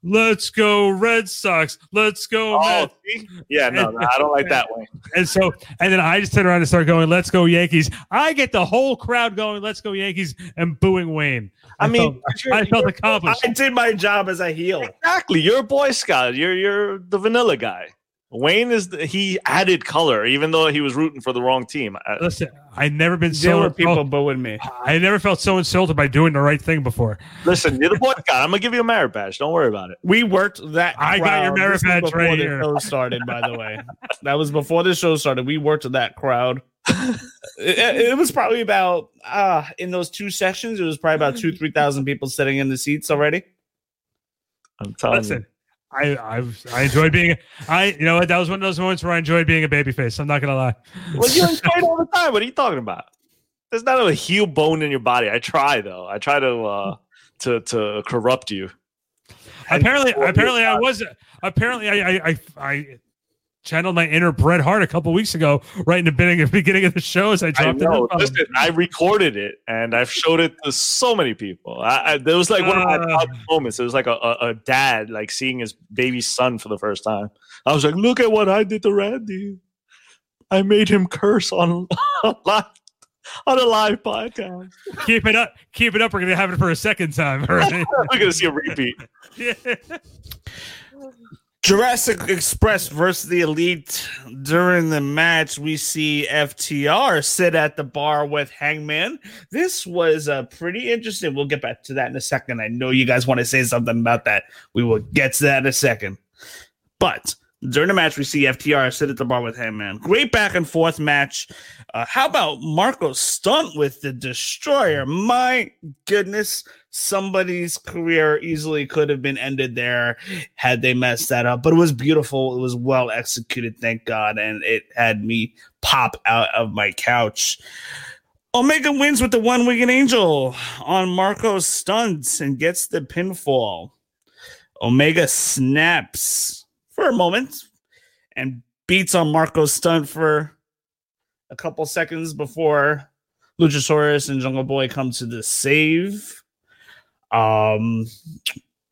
"Let's go Red Sox! Let's go!" Oh, yeah, no, no, I don't like that Wayne. And so, and then I just turn around and start going, "Let's go Yankees!" I get the whole crowd going, "Let's go Yankees!" and booing Wayne. I mean, felt, I felt accomplished. I did my job as a heel. Exactly. You're a Boy Scout. You're you're the vanilla guy. Wayne is the, he added color, even though he was rooting for the wrong team. I- Listen, I never been There so were people booing me. I never felt so insulted by doing the right thing before. listen, you're the Boy Scout. I'm gonna give you a merit badge. Don't worry about it. We worked that. I got your crowd. merit This badge before right the here. show started. By the way, that was before the show started. We worked that crowd. it, it was probably about uh in those two sections. It was probably about two three thousand people sitting in the seats already. I'm telling Listen, I I've, I enjoyed being I you know what that was one of those moments where I enjoyed being a babyface. I'm not gonna lie. Well, you *laughs* enjoy it all the time. What are you talking about? There's not a heel bone in your body. I try though. I try to uh to to corrupt you. apparently, apparently I *laughs* was apparently I I I, I channeled my inner Bret Hart a couple weeks ago, right in the beginning *laughs* beginning of the show as I I dropped know. it. Listen, I recorded it and I've showed it to so many people. I, I, there was like one of my Uh. moments. It was like a, a, a dad like seeing his baby son for the first time. I was like, "Look at what I did to Randy! I made him curse on *laughs* on live on a live podcast. Keep it up, keep it up. We're gonna have it for a second time. All right. *laughs* We're gonna see a repeat." Yeah. Jurassic Express versus the Elite. During the match, we see FTR sit at the bar with Hangman. This was uh, pretty interesting. We'll get back to that in a second. I know you guys want to say something about that. We will get to that in a second. But during the match, we see FTR sit at the bar with Hangman. Great back and forth match. Uh, how about Marko Stunt with the Destroyer? My goodness, somebody's career easily could have been ended there had they messed that up. But it was beautiful. It was well executed, thank God, and it had me pop out of my couch. Omega wins with the one winged angel on Marko's stunts and gets the pinfall. Omega snaps for a moment and beats on Marko's stunt for a couple seconds before Luchasaurus and Jungle Boy come to the save. Um,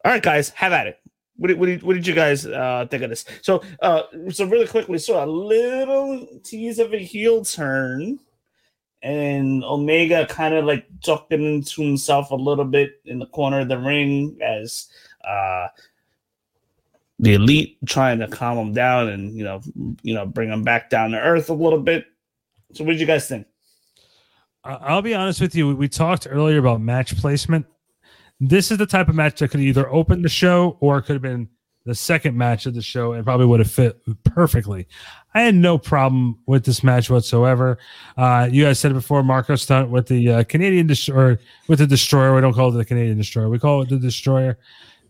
all right, guys, have at it. What did, what did, what did you guys uh, think of this? So, uh, so really quick, we saw a little tease of a heel turn, and Omega kind of like talking to himself a little bit in the corner of the ring as uh, the elite trying to calm him down and you know, you know, bring him back down to earth a little bit. So, what did you guys think? I'll be honest with you. We talked earlier about match placement. This is the type of match that could either open the show or it could have been the second match of the show and probably would have fit perfectly. I had no problem with this match whatsoever. Uh, you guys said it before, Marko Stunt with the uh, Canadian or with the destroyer. We don't call it the Canadian destroyer. We call it the destroyer.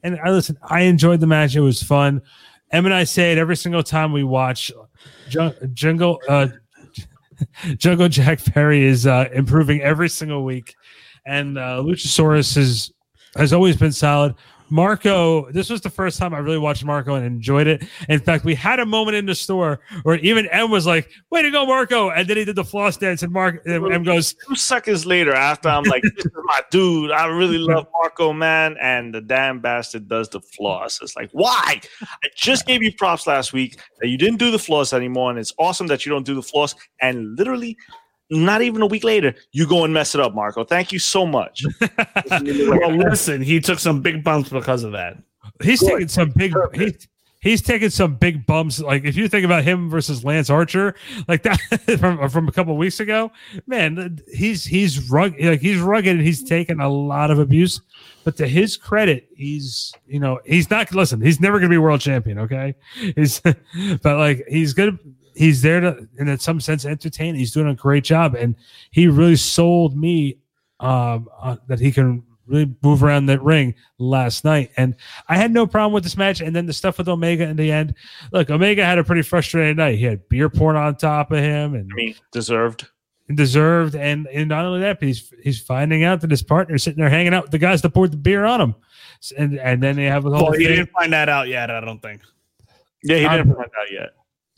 And I listen, I enjoyed the match. It was fun. Em and I say it every single time we watch Jung- Jungle, uh, *laughs* Jungle Jack Perry is uh, improving every single week, and uh, Luchasaurus is has always been solid. Marko, this was the first time I really watched Marko and enjoyed it. In fact, we had a moment in the store where even M was like, "Way to go, Marko!" And then he did the floss dance, and Mark and M goes, Two seconds later, after I'm like, "This is my dude. I really *laughs* love Marko, man," and the damn bastard does the floss. It's like, why? I just gave you props last week that you didn't do the floss anymore, and it's awesome that you don't do the floss. And literally, not even a week later, you go and mess it up, Marko. Thank you so much. *laughs* well, listen, he took some big bumps because of that. "He's taking some big." He's, He's taking some big bumps. Like if you think about him versus Lance Archer, like that *laughs* from from a couple of weeks ago, man, he's he's rugged. Like he's rugged and he's taken a lot of abuse. But to his credit, he's you know he's not. Listen, he's never going to be world champion. Okay, he's *laughs* but like he's good. He's there to, and in some sense, entertain. He's doing a great job, and he really sold me um, uh, that he can really move around that ring last night. And I had no problem with this match. And then the stuff with Omega in the end. Look, Omega had a pretty frustrating night. He had beer poured on top of him, and I mean, deserved. deserved. And, and not only that, but he's he's finding out that his partner's sitting there hanging out with the guys that poured the beer on him. And and then they have a whole Well, he thing. didn't find that out yet. I don't think. Yeah, he I'm- didn't find out yet.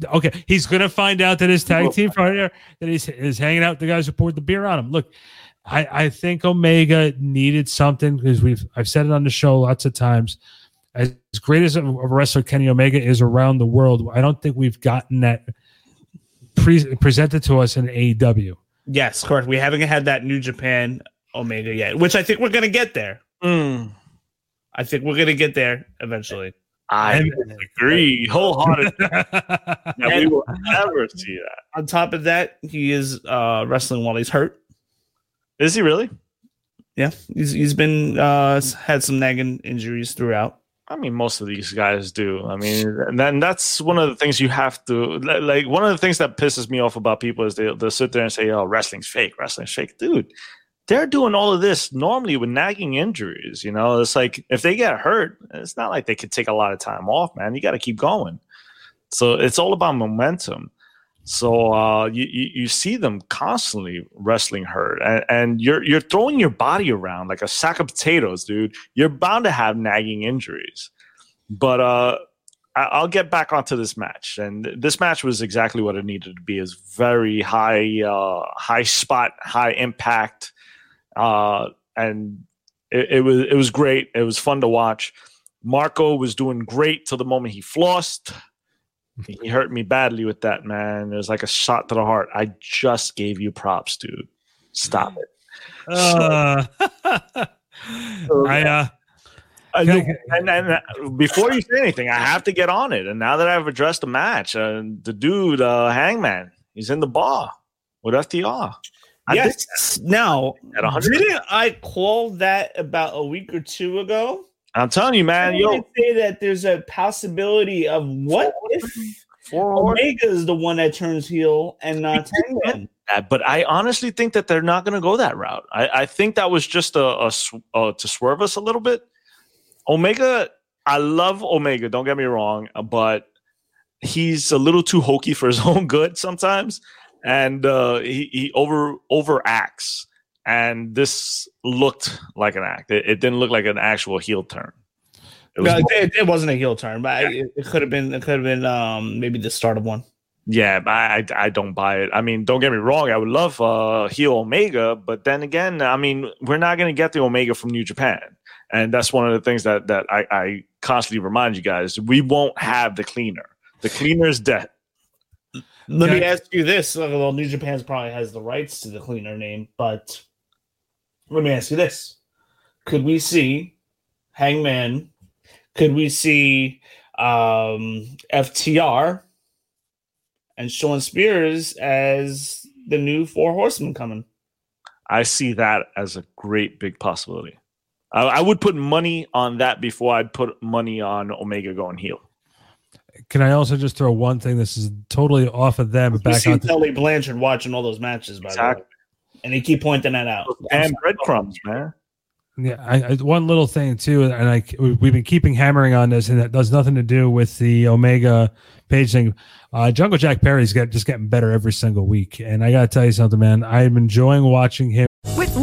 Okay, he's gonna find out that his tag team partner that he's is hanging out with the guys who poured the beer on him. Look, I, I think Omega needed something because we've I've said it on the show lots of times. As great as a a wrestler Kenny Omega is around the world, I don't think we've gotten that pre- presented to us in AEW. Yes, correct. We haven't had that New Japan Omega yet, which I think we're gonna get there. Mm, I think we're gonna get there eventually. I agree wholeheartedly. *laughs* that we will never see that. On top of that, he is uh, wrestling while he's hurt. Is he really? Yeah, he's he's been uh, had some nagging injuries throughout. I mean, most of these guys do. I mean, and then that's one of the things you have to like. One of the things that pisses me off about people is they they'll sit there and say, "Oh, wrestling's fake, wrestling's fake." Dude, they're doing all of this normally with nagging injuries. You know, it's like if they get hurt, it's not like they could take a lot of time off, man. You got to keep going. So it's all about momentum. So uh, you, you see them constantly wrestling hurt, and, and you're you're throwing your body around like a sack of potatoes, dude. You're bound to have nagging injuries. But uh, I- I'll get back onto this match, and this match was exactly what it needed to be. is very high uh, high spot, high impact, uh, and it, it was it was great. It was fun to watch. Marko was doing great till the moment he flossed. He hurt me badly with that, man. It was like a shot to the heart. I just gave you props, dude. Stop it. Uh, *laughs* I uh, I know- and, and uh, before you say anything, I have to get on it. And now that I've addressed the match, uh, the dude, uh, Hangman, he's in the bar with FTR. I yes. Now, At didn't I call that about a week or two ago? I'm telling you, man, You say that there's a possibility of what if Omega is the one that turns heel and not Hangman. but I honestly think that they're not going to go that route. I, I think that was just a, a sw- uh, to swerve us a little bit. Omega, I love Omega. Don't get me wrong, uh, but he's a little too hokey for his *laughs* own good sometimes, and uh, he he over overacts. And this looked like an act. It, it didn't look like an actual heel turn. It was No, more- it, it wasn't a heel turn, but I, it, it could have been. It could have been um, maybe the start of one. Yeah, but I, I I don't buy it. I mean, don't get me wrong. I would love uh, heel Omega, but then again, I mean, we're not going to get the Omega from New Japan, and that's one of the things that that I, I constantly remind you guys. We won't have the cleaner. The cleaner is dead. Let me ask you this: uh, Well, New Japan probably has the rights to the cleaner name, but let me ask you this: Could we see Hangman? Could we see um, FTR and Shawn Spears as the new Four Horsemen coming? I see that as a great big possibility. I, I would put money on that before I'd put money on Omega going heel. Can I also just throw one thing? This is totally off of them, but back see on. Tully Blanchard watching all those matches, by the way, and he keep pointing that out. And breadcrumbs, man. Yeah, I, I, one little thing too, and I we've been keeping hammering on this, and that does nothing to do with the Omega page thing. Uh, Jungle Jack Perry's get, just getting better every single week, and I got to tell you something, man. I'm enjoying watching him.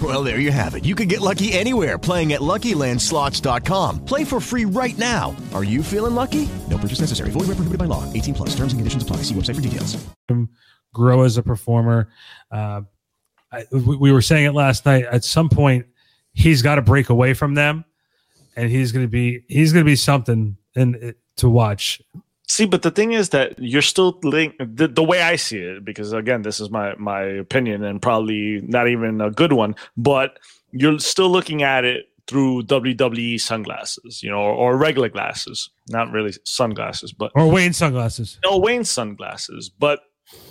Well, there you have it. You can get lucky anywhere playing at LuckyLandSlots.com. Play for free right now. Are you feeling lucky? No purchase necessary. Void where prohibited by law. 18 plus. Terms and conditions apply. See website for details. grow as a performer. Uh, I, we, we were saying it last night. At some point, he's got to break away from them, and he's going to be he's going to be something in to watch. See, but the thing is that you're still link the, the way I see it, because again, this is my my opinion and probably not even a good one, but you're still looking at it through WWE sunglasses, you know, or, or regular glasses, not really sunglasses, but Or Wayne sunglasses. no Wayne sunglasses, but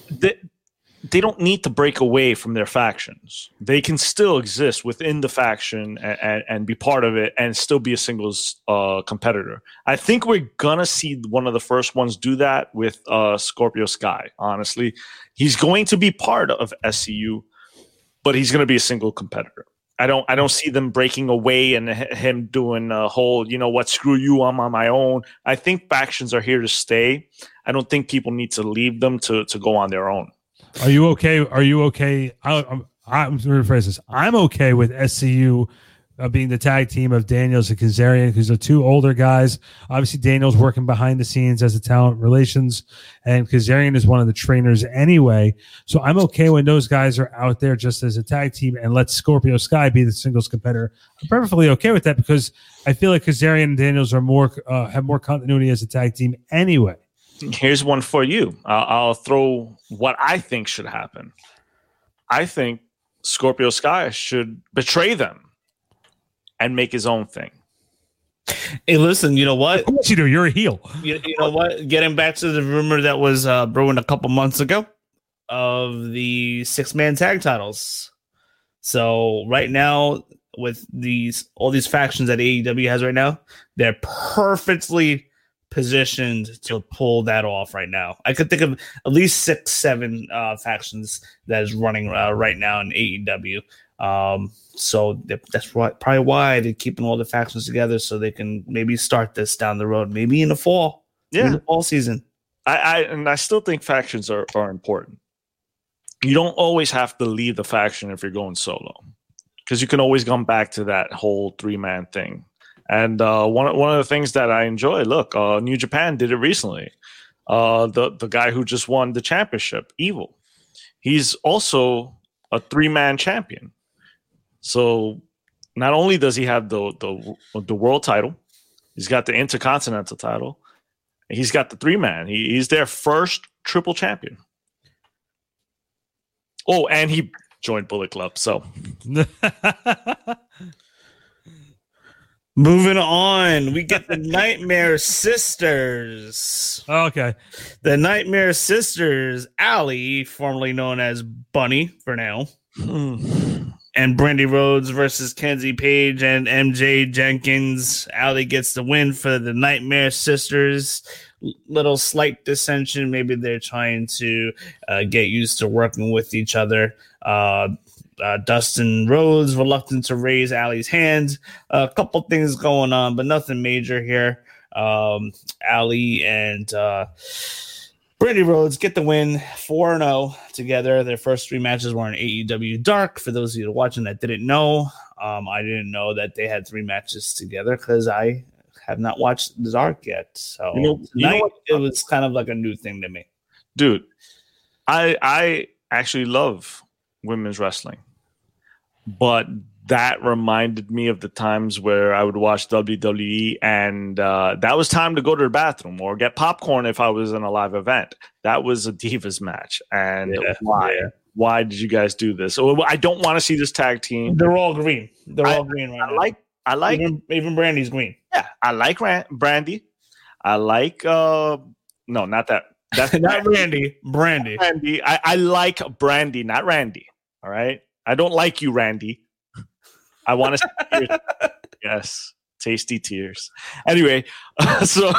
they, they don't need to break away from their factions. They can still exist within the faction and, and, and be part of it and still be a singles uh, competitor. I think we're going to see one of the first ones do that with uh, Scorpio Sky, honestly. He's going to be part of SCU, but he's going to be a single competitor. I don't I don't see them breaking away and him doing a whole, you know what, screw you, I'm on my own. I think factions are here to stay. I don't think people need to leave them to to go on their own. Are you okay? Are you okay? I, I'm I'm rephrase this. I'm okay with SCU uh, being the tag team of Daniels and Kazarian because they're two older guys. Obviously, Daniels working behind the scenes as a talent relations, and Kazarian is one of the trainers anyway. So I'm okay when those guys are out there just as a tag team and let Scorpio Sky be the singles competitor. I'm perfectly okay with that because I feel like Kazarian and Daniels are more uh, have more continuity as a tag team anyway. Here's one for you. I'll, I'll throw what I think should happen. I think Scorpio Sky should betray them and make his own thing. Hey, listen, you know what? Of course you do. You're a heel. You, you know what? Getting back to the rumor that was uh, brewing a couple months ago of the six man tag titles. So right now, with these all these factions that AEW has right now, they're perfectly positioned to pull that off right now. I could think of at least six, seven uh, factions that is running uh, right now in AEW. Um, so th- that's why, probably why they're keeping all the factions together so they can maybe start this down the road, maybe in the fall, in Yeah. the fall season. I, I and I still think factions are, are important. You don't always have to leave the faction if you're going solo, because you can always come back to that whole three man thing. And uh, one one of the things that I enjoy, look, uh, New Japan did it recently. Uh, the the guy who just won the championship, Evil, he's also a three man champion. So not only does he have the the the world title, he's got the intercontinental title, He's got the three man. He, he's their first triple champion. Oh, and he joined Bullet Club. So *laughs* Moving on, we get the Nightmare Sisters. Okay. The Nightmare Sisters, Allie, formerly known as Bunny for now, and Brandy Rhodes versus Kenzie Paige and MJ Jenkins. Allie gets the win for the Nightmare Sisters. Little slight dissension. Maybe they're trying to uh, get used to working with each other. Uh, uh, Dustin Rhodes reluctant to raise Allie's hand. A couple things going on, but nothing major here. Um, Allie and uh, Brandy Rhodes get the win 4 0 together. Their first three matches were in AEW Dark. For those of you watching that didn't know, um, I didn't know that they had three matches together because I have not watched the Dark yet. So You know- you know it was kind of like a new thing to me. dude, I I actually love women's wrestling, but that reminded me of the times where I would watch WWE, and uh, that was time to go to the bathroom or get popcorn if I was in a live event. That was a divas match, and Yeah, why? yeah. Why did you guys do this? Oh, I don't want to see this tag team. They're all green. They're I- all green right I now. like I like even, even Brandy's green. yeah, I like Ran- Brandy. I like uh no, not that. That's *laughs* Not Randy, Brandy. Randy. I, I like Brandy, not Randy. All right. I don't like you, Randy. I want to. yes, tasty tears. Anyway, so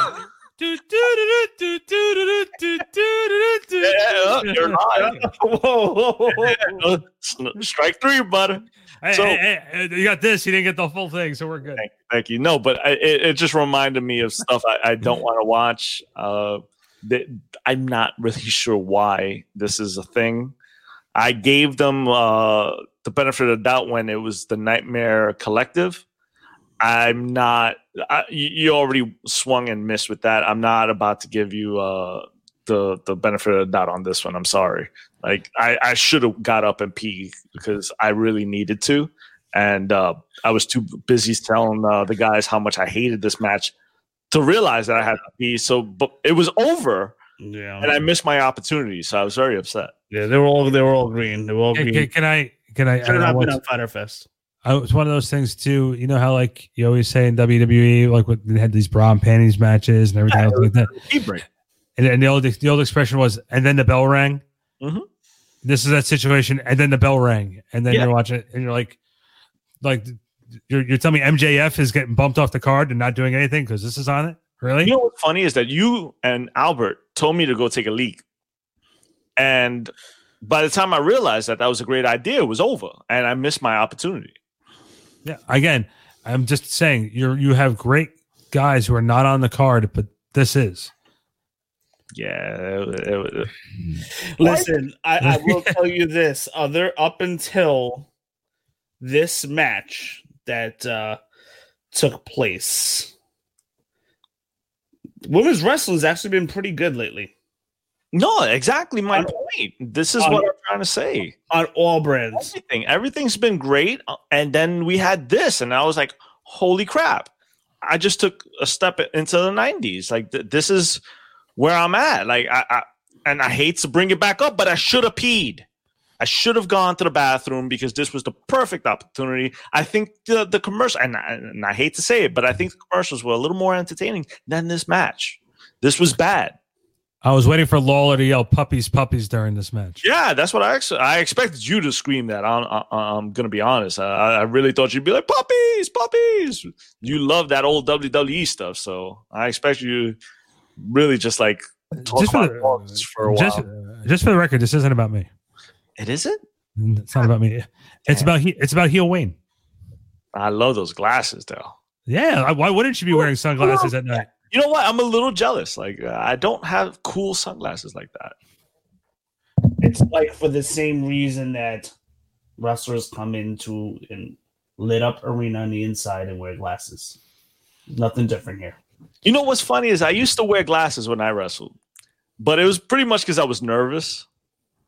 Yeah, you're lying. whoa, whoa, whoa, whoa. strike three, butter. Hey, So- hey, hey, hey, you got this. You didn't get the full thing, so we're good. Thank, thank you. No, but I, it, it just reminded me of stuff I, I don't want to watch. Uh, that I'm not really sure why this is a thing. I gave them uh, the benefit of the doubt when it was the Nightmare Collective. I'm not. I, you you already swung and missed with that. I'm not about to give you uh, the the benefit of the doubt on this one. I'm sorry. Like I, I should have got up and pee because I really needed to, and uh, I was too busy telling uh, the guys how much I hated this match to realize that I had to pee. So, but it was over, Yeah. and I missed my opportunity. So I was very upset. Yeah, they were all they were all green. They were all Can, green. can, can I? Can I? Should I not want- been on Fyter Fest. I, it's one of those things too. You know how like you always say in WWE, like when they had these bra and panties matches and everything else like that. *laughs* And, and the old the old expression was, and then the bell rang. Mhm. This is that situation, and then the bell rang, and then Yeah. you're watching it, and you're like, like you're you're telling me MJF is getting bumped off the card and not doing anything because this is on it. Really? You know what's funny is that you and Albert told me to go take a leak, and by the time I realized that that was a great idea, it was over, and I missed my opportunity. Yeah. Again, I'm just saying you're you have great guys who are not on the card, but this is. Yeah, it- it- it- Listen, I, I *laughs* will tell you this: other up until this match that uh, took place, women's wrestling has actually been pretty good lately no, exactly my On- point. This is on- what I'm trying to say. on all brands. Everything, everything's been great, uh, and then we had this, and I was like, "Holy crap!" I just took a step into the '90s. Like th- this is where I'm at. Like I, I, and I hate to bring it back up, but I should have peed. I should have gone to the bathroom because this was the perfect opportunity. I think the the commercial, and I, and I hate to say it, but I think the commercials were a little more entertaining than this match. This was bad. I was waiting for Lawler to yell "puppies, puppies" during this match. Yeah, that's what I ex- I expected you to scream that. I'm, I'm gonna be honest. I, I really thought you'd be like puppies, puppies. You love that old WWE stuff, so I expect you really just like talk Just for the- for a while. Just, just for the record, this isn't about me. It isn't. It's not about me. It's about he, it's about heel Wayne. I love those glasses though. Yeah, why wouldn't you be wearing sunglasses at night? You know what? I'm a little jealous. Like uh, I don't have cool sunglasses like that. It's like for the same reason that wrestlers come into an lit up arena on the inside and wear glasses. Nothing different here. You know what's funny is I used to wear glasses when I wrestled, but it was pretty much because I was nervous.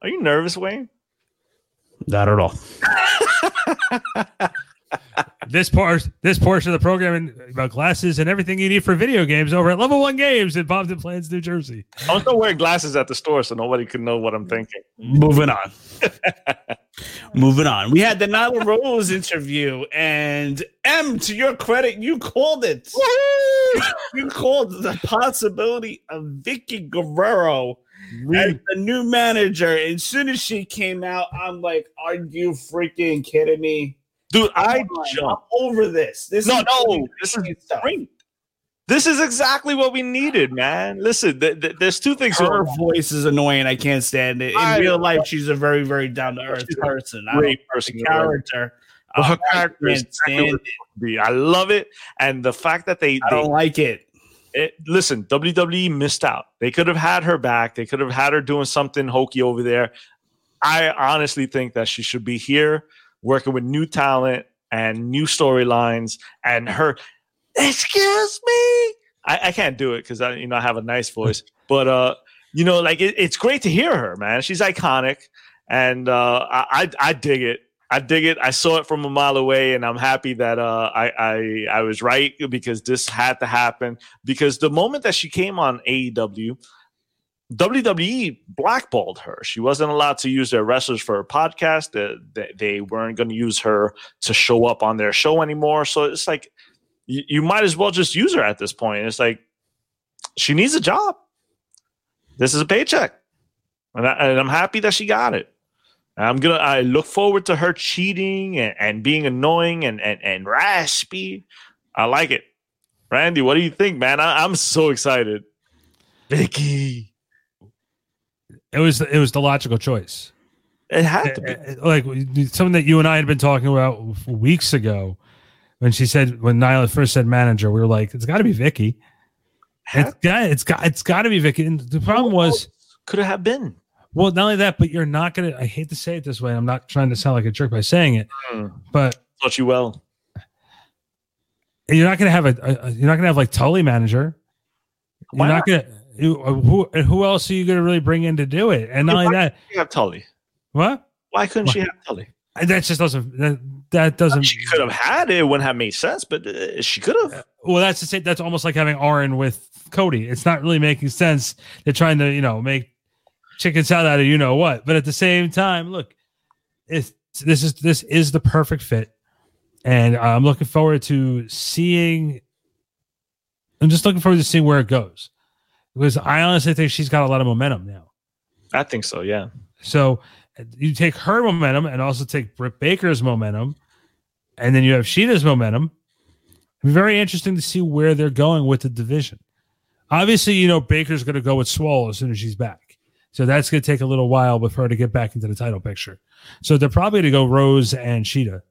Are you nervous, Wayne? Not at all. *laughs* This part, this portion of the program and about glasses and everything you need for video games over at Level One Games in Pompton Plains, New Jersey. I was still wearing glasses at the store, so nobody could know what I'm thinking. Moving on. *laughs* Moving on. We had the Nyla Rose interview, and M, to your credit, you called it. you called the possibility of Vickie Guerrero as the new manager. As soon as she came out, I'm like, "Are you freaking kidding me, Dude, I jumped. Over this. This No, is no, this is great. This is exactly what we needed, man. Listen, th- th- there's two things. Her voice is annoying. I can't stand it. In I- real life, she's a very, very down to earth person. Great person. character. Well, her I character is exactly. I love it, and the fact that they, I they don't like it. It, listen, WWE missed out. They could have had her back. They could have had her doing something hokey over there. I honestly think that she should be here working with new talent and new storylines and her. Excuse me. I, I can't do it because I, you know, I have a nice voice, *laughs* but uh, you know, like it, it's great to hear her, man. She's iconic, and uh, I, I, I dig it. I dig it. I saw it from a mile away, and I'm happy that uh, I, I I was right because this had to happen. Because the moment that she came on AEW, WWE blackballed her. She wasn't allowed to use their wrestlers for her podcast. They, they, they weren't going to use her to show up on their show anymore. So it's like you, you might as well just use her at this point. It's like she needs a job. This is a paycheck, and, I, and I'm happy that she got it. I'm gonna. I look forward to her cheating and, and being annoying and, and and raspy. I like it. Randy, what do you think, man? I, I'm so excited. Vickie, It was it was the logical choice. it had to be. Uh, Like something that you and I had been talking about weeks ago when she said when Nyla first said manager, we were like, it's got to be Vickie. It's got it's got it's got to be Vickie. And the problem was Could it have been? Well, not only that, but you're not gonna. I hate to say it this way. I'm not trying to sound like a jerk by saying it, Hmm. but Thought you well. you're not gonna have a, a- you're not gonna have like Tully manager. You're not not? gonna. You, uh, who who else are you gonna really bring in to do it? And not only that, You have Tully. what? Why couldn't she have Tully? And That just doesn't. That, that doesn't. She could have had it. It wouldn't have made sense, but uh, she could have. Well, that's the same. That's almost like having Arn with Cody. It's not really making sense. They're trying to, you know, make chicken salad out of you know what. But at the same time, look, it's this is this is the perfect fit, and I'm looking forward to seeing. I'm just looking forward to seeing where it goes, because I honestly think she's got a lot of momentum now. I think so. Yeah. So you take her momentum and also take Britt Baker's momentum, and then you have Shida's momentum. Very interesting to see where they're going with the division. Obviously, you know Baker's going to go with Swole as soon as she's back, so that's going to take a little while before her to get back into the title picture. So they're probably going to go Rose and Shida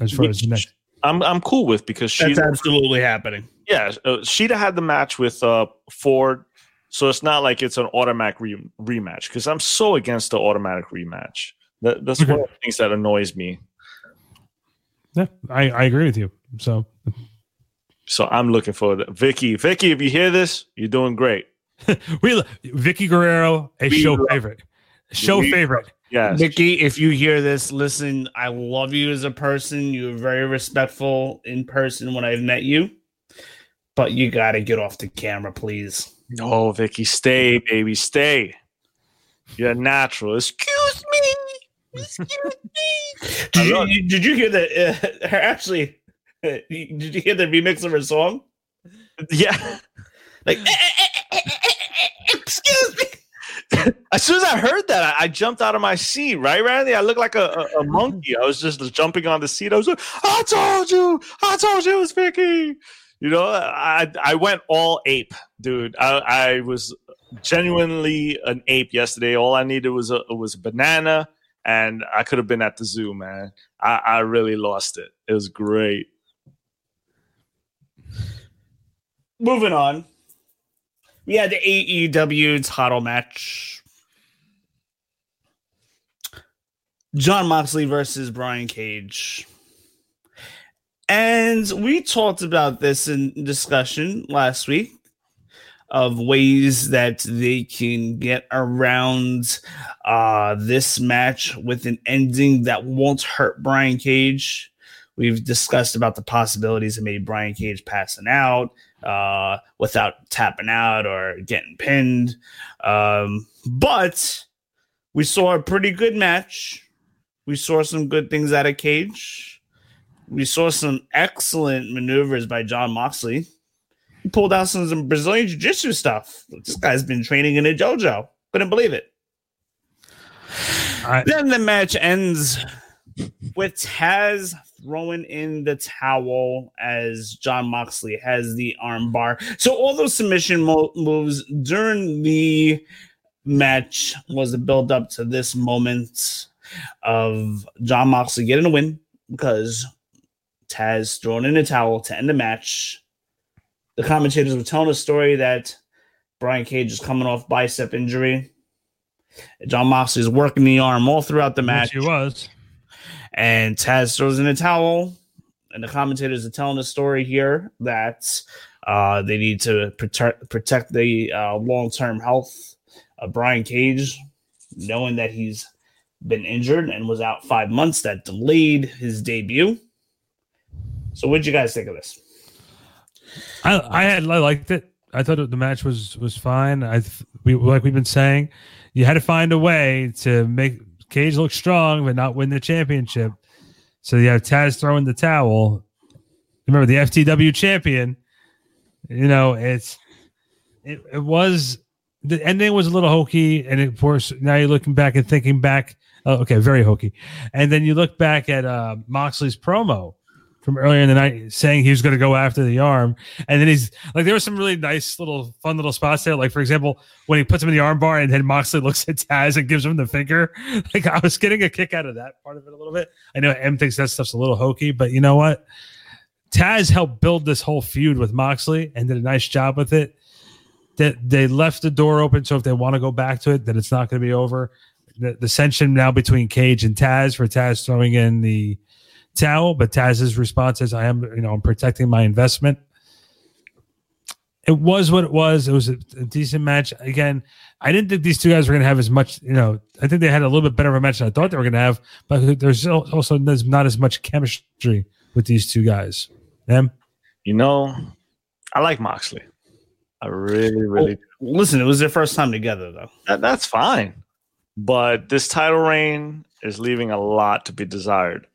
as far as the next. I'm I'm cool with because she's absolutely happening. yeah. Uh, Shida had the match with uh Ford, so it's not like it's an automatic re- rematch. Because I'm so against the automatic rematch. That, that's one of the things that annoys me. Yeah, I, I agree with you. So So I'm looking for that. Vickie, Vickie, if you hear this, you're doing great. *laughs* we lo- Vickie Guerrero, a We show love- favorite, show We- favorite. Yes. Vickie, if you hear this, listen, I love you as a person. You're very respectful in person when I've met you. But you got to get off the camera, please. No, Vickie, stay, baby, stay. You're natural. Excuse me. Excuse me. *laughs* did you, did you hear that? Uh, actually, *laughs* did you hear the remix of her song? Yeah. Like, eh, eh, eh, excuse me. *laughs* As soon as I heard that, I, I jumped out of my seat. Right, Randy? I looked like a, a, a *laughs* monkey. I was just jumping on the seat. I was like, "I told you, I told you it was Vickie." You know, I I went all ape, dude. I, I was genuinely an ape yesterday. All I needed was a was a banana, and I could have been at the zoo, man. I, I really lost it. It was great. Moving on. Had the AEW title match. Jon Moxley versus Brian Cage. And we talked about this in discussion last week of ways that they can get around uh, this match with an ending that won't hurt Brian Cage. We've discussed about the possibilities of maybe Brian Cage passing out uh, without tapping out or getting pinned. Um, but we saw a pretty good match. We saw some good things out of Cage. We saw some excellent maneuvers by Jon Moxley. He pulled out some, some Brazilian Jiu Jitsu stuff. This guy's been training in a JoJo. Couldn't believe it. then the match ends with Taz throwing in the towel as Jon Moxley has the armbar. So all those submission mo- moves during the match was a build up to this moment of Jon Moxley getting a win because Taz throwing in a towel to end the match. The commentators were telling a story that Brian Cage is coming off bicep injury. John Moxley is working the arm all throughout the match. Yes, he was. And Taz throws in a towel. And the commentators are telling the story here that uh, they need to protect protect the uh, long term health of Brian Cage, knowing that he's been injured and was out five months. That delayed his debut. So, what'd you guys think of this? I I had I liked it. I thought the match was was fine. I we like we've been saying, you had to find a way to make Cage look strong but not win the championship. So you have Taz throwing the towel. Remember the FTW champion. You know it's it, it was the ending was a little hokey, and of course now you're looking back and thinking back. Oh, okay, very hokey. And then you look back at uh, Moxley's promo from earlier in the night saying he was going to go after the arm. And then he's like, there were some really nice little fun little spots there. Like, for example, when he puts him in the arm bar and then Moxley *laughs* looks at Taz and gives him the finger. *laughs* Like, I was getting a kick out of that part of it a little bit. I know M thinks that stuff's a little hokey, but you know what? Taz helped build this whole feud with Moxley and did a nice job with it. that they left the door open. So if they want to go back to it, then it's not going to be over. The, the tension now between Cage and Taz for Taz throwing in the towel, but Taz's response is, "I am, you know, I'm protecting my investment." It was what it was. It was a, a decent match. Again, I didn't think these two guys were going to have as much. You know, I think they had a little bit better of a match than I thought they were going to have. But there's also there's not as much chemistry with these two guys. Them, You know, I like Moxley. I really, really. Well, listen, it was their first time together, though. That, that's fine. But this title reign is leaving a lot to be desired.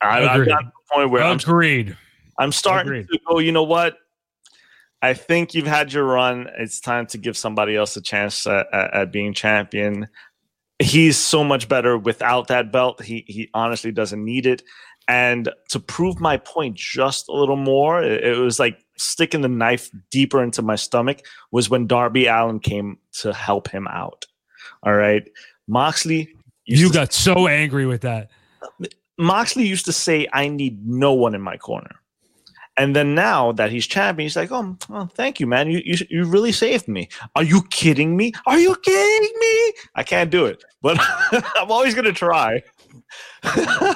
I, I've got to the point where I'm, agreed. I'm starting Agreed. to go, you know what? I think you've had your run. It's time to give somebody else a chance at, at, at being champion. He's so much better without that belt. He he honestly doesn't need it. And to prove my point just a little more, it, it was like sticking the knife deeper into my stomach was when Darby Allin came to help him out. All right. Moxley You got so angry with that. Uh, Moxley used to say, I need no one in my corner. And then now that he's champion, he's like, oh, oh, thank you, man. You, you, you really saved me. Are you kidding me? Are you kidding me? I can't do it, but *laughs* I'm always going to try. *laughs*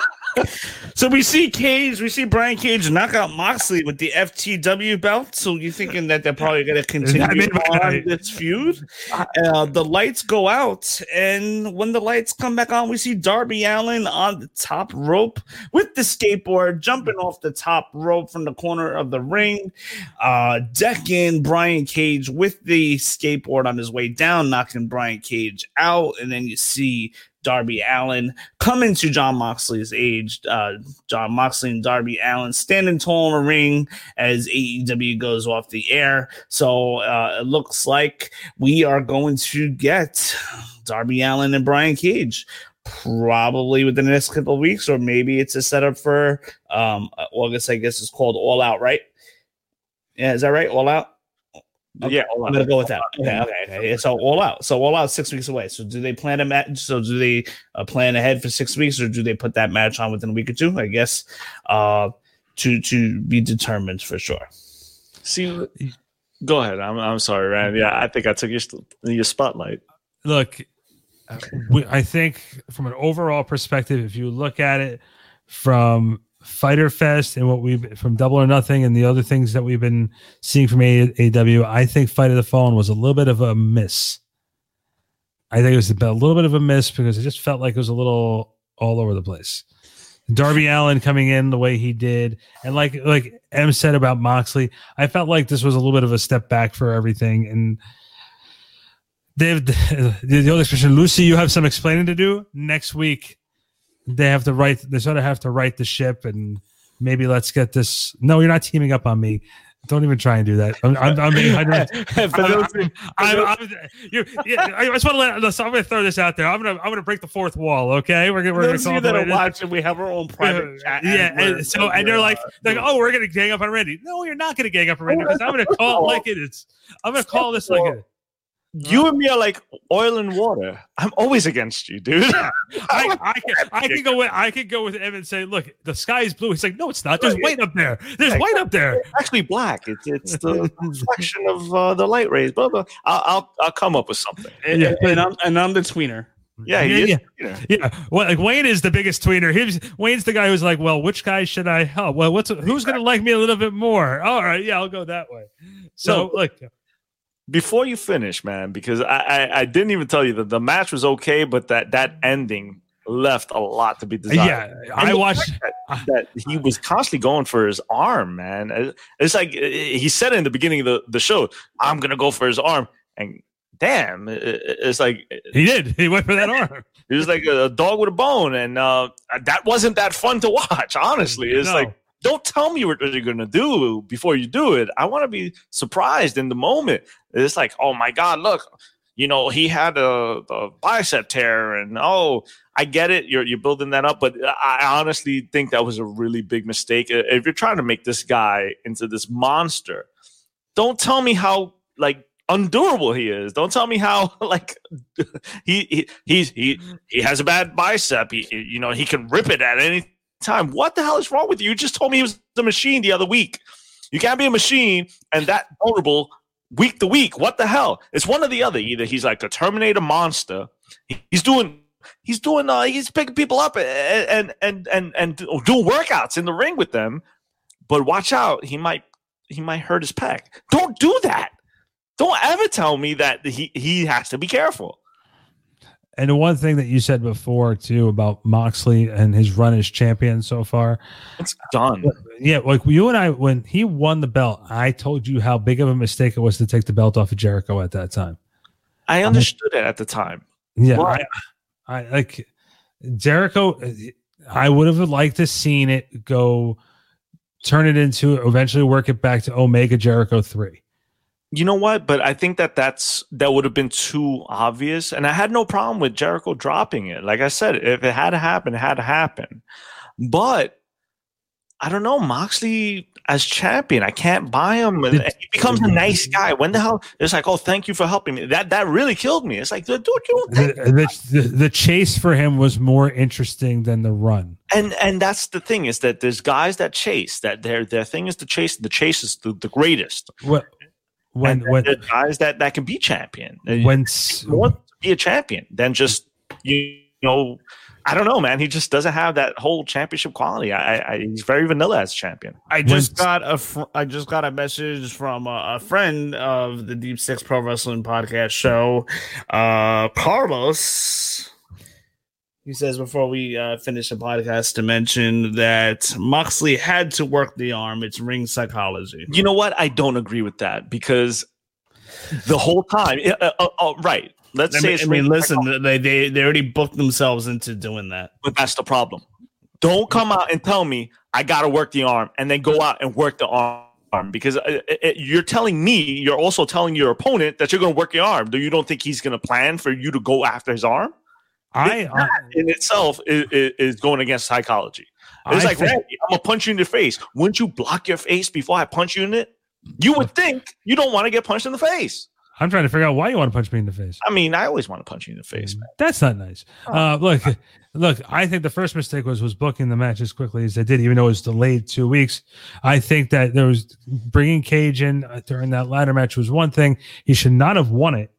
So we see Cage, we see Brian Cage knock out Moxley with the FTW belt. So you're thinking that they're probably going to continue on this feud? Uh, the lights go out, and when the lights come back on, we see Darby Allin on the top rope with the skateboard, jumping off the top rope from the corner of the ring, uh, decking Brian Cage with the skateboard on his way down, knocking Brian Cage out, and then you see Darby Allin coming to Jon Moxley's age. Uh, Jon Moxley and Darby Allin standing tall in the ring as AEW goes off the air. So uh, it looks like we are going to get Darby Allin and Brian Cage probably within the next couple of weeks, or maybe it's a setup for um, August. I guess it's called All Out, right? Yeah, is that right? All Out. Yeah, I'm gonna go with that. Okay, okay, okay. So all out. So all out six weeks away. So do they plan a match? So do they uh, plan ahead for six weeks, or do they put that match on within a week or two? I guess uh, to to be determined for sure. See, go ahead. I'm, I'm sorry, Rand. Yeah, I think I took your, your spotlight. look, I think from an overall perspective, if you look at it from Fyter Fest and what we've from Double or Nothing and the other things that we've been seeing from A- AW, I think Fight for the Fallen was a little bit of a miss. I think it was a a little bit of a miss because it just felt like it was a little all over the place. Darby Allin coming in the way he did, and like like M said about Moxley, I felt like this was a little bit of a step back for everything. And Dave, *laughs* the, the old expression, Lucy, you have some explaining to do next week. They have to write. They sort of have to write the ship, and maybe let's get this. No, you're not teaming up on me. Don't even try and do that. I'm, I'm, I'm, I just want to let. Listen, I'm going to throw this out there. I'm going to. I'm going to break the fourth wall. Okay, we're going we're going to call that it are the way it is. watching, we have our own private chat. Yeah, we're- and so and they're like, uh, like, oh, we're gonna gang up on Randy. No, you're not gonna gang up on Randy because I'm gonna *laughs* call it like it is. I'm gonna call this like it. You and me are like oil and water. I'm always against you, dude. *laughs* I, I, can, I can go with I can go with him and say, look, the sky is blue. He's like, no, it's not. There's white up there. There's white up there. It's actually black. It's it's the *laughs* reflection of uh, the light rays. Blah blah. I'll, I'll I'll come up with something. and, and I'm and I'm the tweener. Yeah, he yeah, is. yeah. Yeah, well, like Wayne is the biggest tweener. He's Wayne's the guy who's like, well, which guy should I help? Well, what's who's gonna like me a little bit more? All right, yeah, I'll go that way. So, No. look, Before you finish, man, because I, I I didn't even tell you that the match was okay, but that that ending left a lot to be desired. yeah, I watched. that, that he was constantly going for his arm, man. It's like uh, he said in the beginning of the, the show, "I'm gonna go for his arm," and damn, it- it- it's like He did. He went for that *laughs* arm. he was like a dog with a bone, and uh, that wasn't that fun to watch. Honestly, *laughs* it's No. like don't tell me what you're gonna do before you do it. I want to be surprised in the moment. It's like, oh my god, look, you know, he had a, a bicep tear, and oh, I get it. You're you're building that up, but I honestly think that was a really big mistake. If you're trying to make this guy into this monster, don't tell me how like undurable he is. Don't tell me how *laughs* like *laughs* he he he's, he he has a bad bicep. He- you know he can rip it at any time. What the hell is wrong with you? You just told me he was a machine the other week. You can't be a machine and that vulnerable week to week. What the hell? It's one or the other. Either he's like a Terminator monster. He's doing. He's doing. Uh, he's picking people up and and and and doing workouts in the ring with them. But watch out. He might. He might hurt his pec. Don't do that. Don't ever tell me that he he has to be careful. And the one thing that you said before too about Moxley and his run as champion so far, it's done. Yeah, like you and I, when he won the belt, I told you how big of a mistake it was to take the belt off of Jericho at that time. I understood it at the time. Yeah, I, I like Jericho. I would have liked to seen it go, turn it into eventually work it back to Omega Jericho three. You know what? But I think that that's that would have been too obvious, and I had no problem with Jericho dropping it. Like I said, if it had to happen, it had to happen. But I don't know Moxley as champion. I can't buy him. And he becomes a nice mm-hmm. guy. When the hell? It's like, oh, thank you for helping me. That that really killed me. It's like, dude, you don't The, the, the, chase for him was more interesting than the run. and and that's the thing is that there's guys that chase that their their thing is to chase. The chase is the, the greatest. What when when there's guys that that can be champion. when want to be a champion than just you know. I don't know, man. He just doesn't have that whole championship quality. I, I he's very vanilla as champion. I just got a fr- I just got a message from a, a friend of the Deep Six Pro Wrestling Podcast show, uh, Carlos. He says before we uh, finish the podcast to mention that Moxley had to work the arm. It's ring psychology. You know what? I don't agree with that because the whole time, uh, uh, uh, right? Let's I say mean, I mean listen, they, they they already booked themselves into doing that. But that's the problem. Don't come out and tell me I got to work the arm and then go out and work the arm because uh, uh, uh, you're telling me, you're also telling your opponent that you're going to work your arm. Do you don't think he's going to plan for you to go after his arm? I, That in itself is, is, is going against psychology. It's I like, think- Randy, I'm gonna punch you in the face. Wouldn't you block your face before I punch you in it? You would think you don't want to get punched in the face. I'm trying to figure out why you want to punch me in the face. I mean, I always want to punch you in the face, man. That's not nice. Uh, look, look. I think the first mistake was was booking the match as quickly as they did, even though it was delayed two weeks. I think that there was bringing Cage in uh, during that ladder match was one thing. He should not have won it.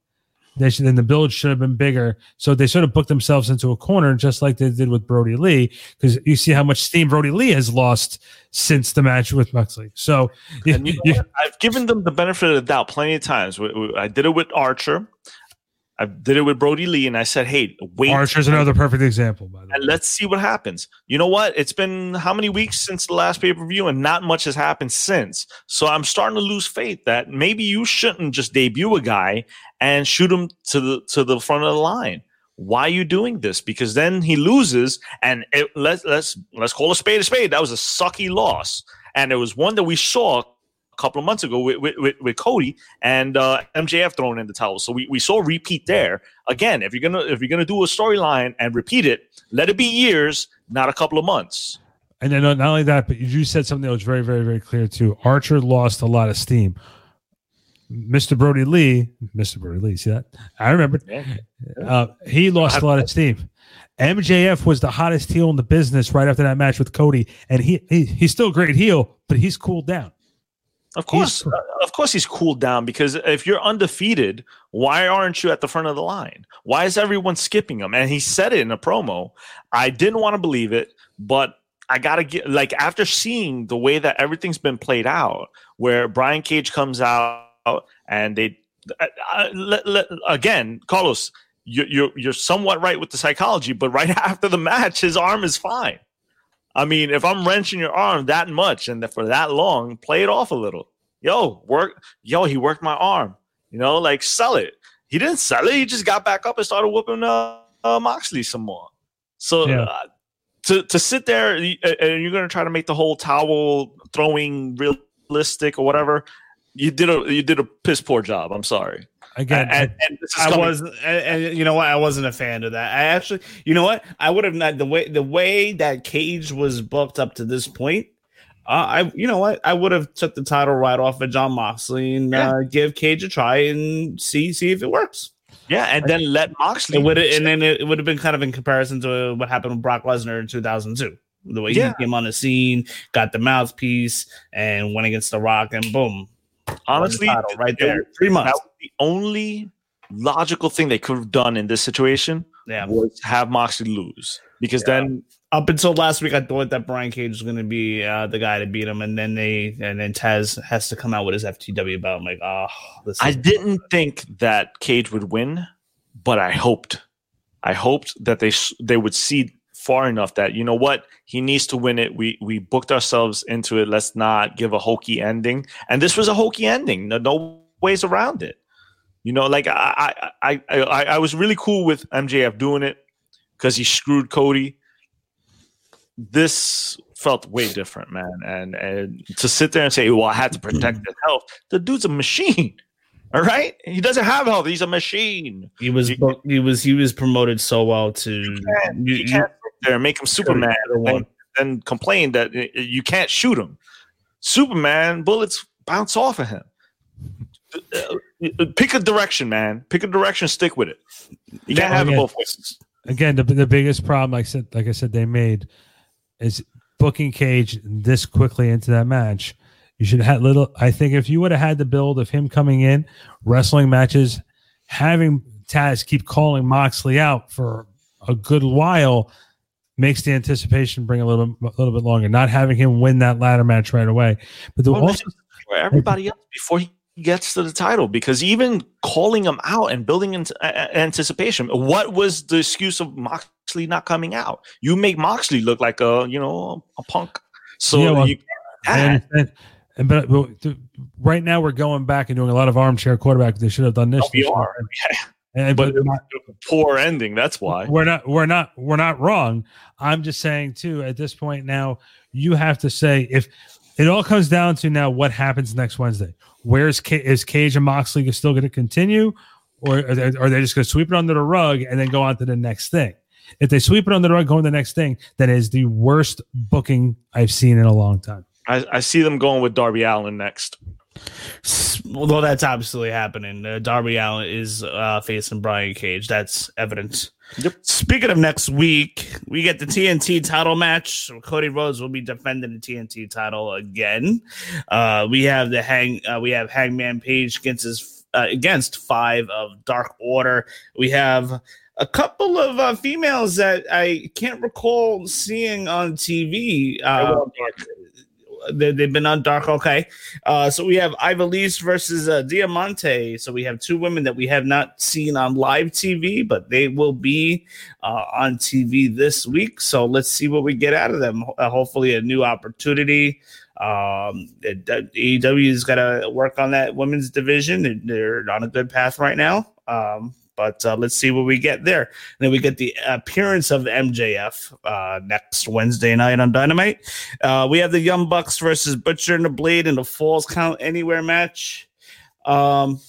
They should, then the build should have been bigger. So they sort of booked themselves into a corner, just like they did with Brodie Lee, because you see how much steam Brodie Lee has lost since the match with Moxley. So you know? I've given them the benefit of the doubt plenty of times. I did it with Archer. I did it with Brodie Lee, and I said, "Hey, wait." Archer's another perfect example. By the way. and let's see what happens. You know what? It's been how many weeks since the last pay per view, and not much has happened since. So I'm starting to lose faith that maybe you shouldn't just debut a guy and shoot him to the to the front of the line. Why are you doing this? Because then he loses, and it, let's let's let's call a spade a spade. That was a sucky loss, and it was one that we saw couple of months ago with, with, with, Cody and uh, MJF throwing in the towel. So we, we saw repeat there. Again, if you're gonna if you're gonna do a storyline and repeat it, let it be years, not a couple of months. And then not only that, but you said something that was very, very, very clear too. Archer lost a lot of steam. Mr. Brodie Lee, Mr. Brodie Lee, see that? I remember. Uh, he lost a lot of steam. MJF was the hottest heel in the business right after that match with Cody, and he, he he's still a great heel, but he's cooled down. Of course, uh, of course, he's cooled down because if you're undefeated, why aren't you at the front of the line? Why is everyone skipping him? And he said it in a promo. I didn't want to believe it, but I gotta get like after seeing the way that everything's been played out, where Brian Cage comes out and they uh, uh, let, let, again, Carlos, you, you're you're somewhat right with the psychology, but right *laughs* after the match, his arm is fine. I mean, if I'm wrenching your arm that much and for that long, play it off a little. Yo, work. Yo, he worked my arm. You know, like sell it. He didn't sell it. He just got back up and started whooping uh, uh, Moxley some more. So Yeah. uh, to to sit there and you're gonna try to make the whole towel throwing realistic or whatever. You did a you did a piss poor job. I'm sorry. Again, and, and I was, and, you know what? I wasn't a fan of that. I actually, you know what? I would have not the way the way that Cage was booked up to this point. Uh, I, you know what? I would have took the title right off of Jon Moxley and uh, give Cage a try and see see if it works. Yeah, and then let Moxley. It would, and then it would have been kind of in comparison to what happened with Brock Lesnar in 2002. The way Yeah. he came on the scene, got the mouthpiece, and went against The Rock, and boom, Honestly, the title right there. it- Three months. That was the only logical thing they could have done in this situation Yeah. was have Moxley lose because then Up until last week, I thought that Brian Cage was going to be uh, the guy to beat him, and then they and then Taz has to come out with his FTW belt. I'm like, oh, this. I didn't think that Cage would win, but I hoped, I hoped that they s- they would see far enough that you know what he needs to win it. We we booked ourselves into it. Let's not give a hokey ending. And this was a hokey ending. No, no ways around it. You know, like I I I I, I was really cool with MJF doing it because he screwed Cody. This felt way different, man. And and to sit there and say, "Well, I had to protect his health," the dude's a machine. All right, he doesn't have health. He's a machine. He was book- he was he was promoted so well to you, You can't sit there and make him Superman and one. then, then complain that uh, you can't shoot him. Superman bullets bounce off of him. Uh, Pick a direction, man. Pick a direction. Stick with it. You can't have it Again- both ways. Again, the, the biggest problem, like I said, like I said, they made is booking Cage this quickly into that match. You should have little. I think if you would have had the build of him coming in, wrestling matches, having Taz keep calling Moxley out for a good while makes the anticipation bring a little a little bit longer. Not having him win that ladder match right away, but the Well, also everybody else before he gets to the title because even calling him out and building into a- a- anticipation what was the excuse of moxley not coming out you make moxley look like a you know a punk so Yeah, well, you I understand. And but, but right now we're going back and doing a lot of armchair quarterback. They should have done this. Oh, we this are *laughs* year. And, but but a poor ending that's why we're not we're not we're not wrong. I'm just saying too. At this point now, you have to say if it all comes down to now what happens next Wednesday. Where's is Cage and Moxley still going to continue, or are they, are they just going to sweep it under the rug and then go on to the next thing? If they sweep it under the rug, go on to the next thing, that is the worst booking I've seen in a long time. I, I see them going with darby allin next Although that's absolutely happening. Uh, Darby Allin is uh, facing Brian Cage. That's evidence. Yep. Speaking of next week, we get the TNT title match. So Cody Rhodes will be defending the TNT title again. Uh, we have the hang. Uh, we have Hangman Page against his uh, against five of Dark Order. We have a couple of uh, females that I can't recall seeing on TV. Uh, they, they've been on Dark. Okay, uh, so we have Ivelisse versus uh, Diamante. So we have two women that we have not seen on live TV, but they will be uh, on TV this week. So let's see what we get out of them. Uh, hopefully, a new opportunity. Um, AEW's got to work on that women's division. They're- They're on a good path right now. Um, but uh, let's see what we get there. And then we get the appearance of MJF uh, next Wednesday night on Dynamite. Uh, we have the Young Bucks versus Butcher and the Blade in the Falls Count Anywhere match. Um,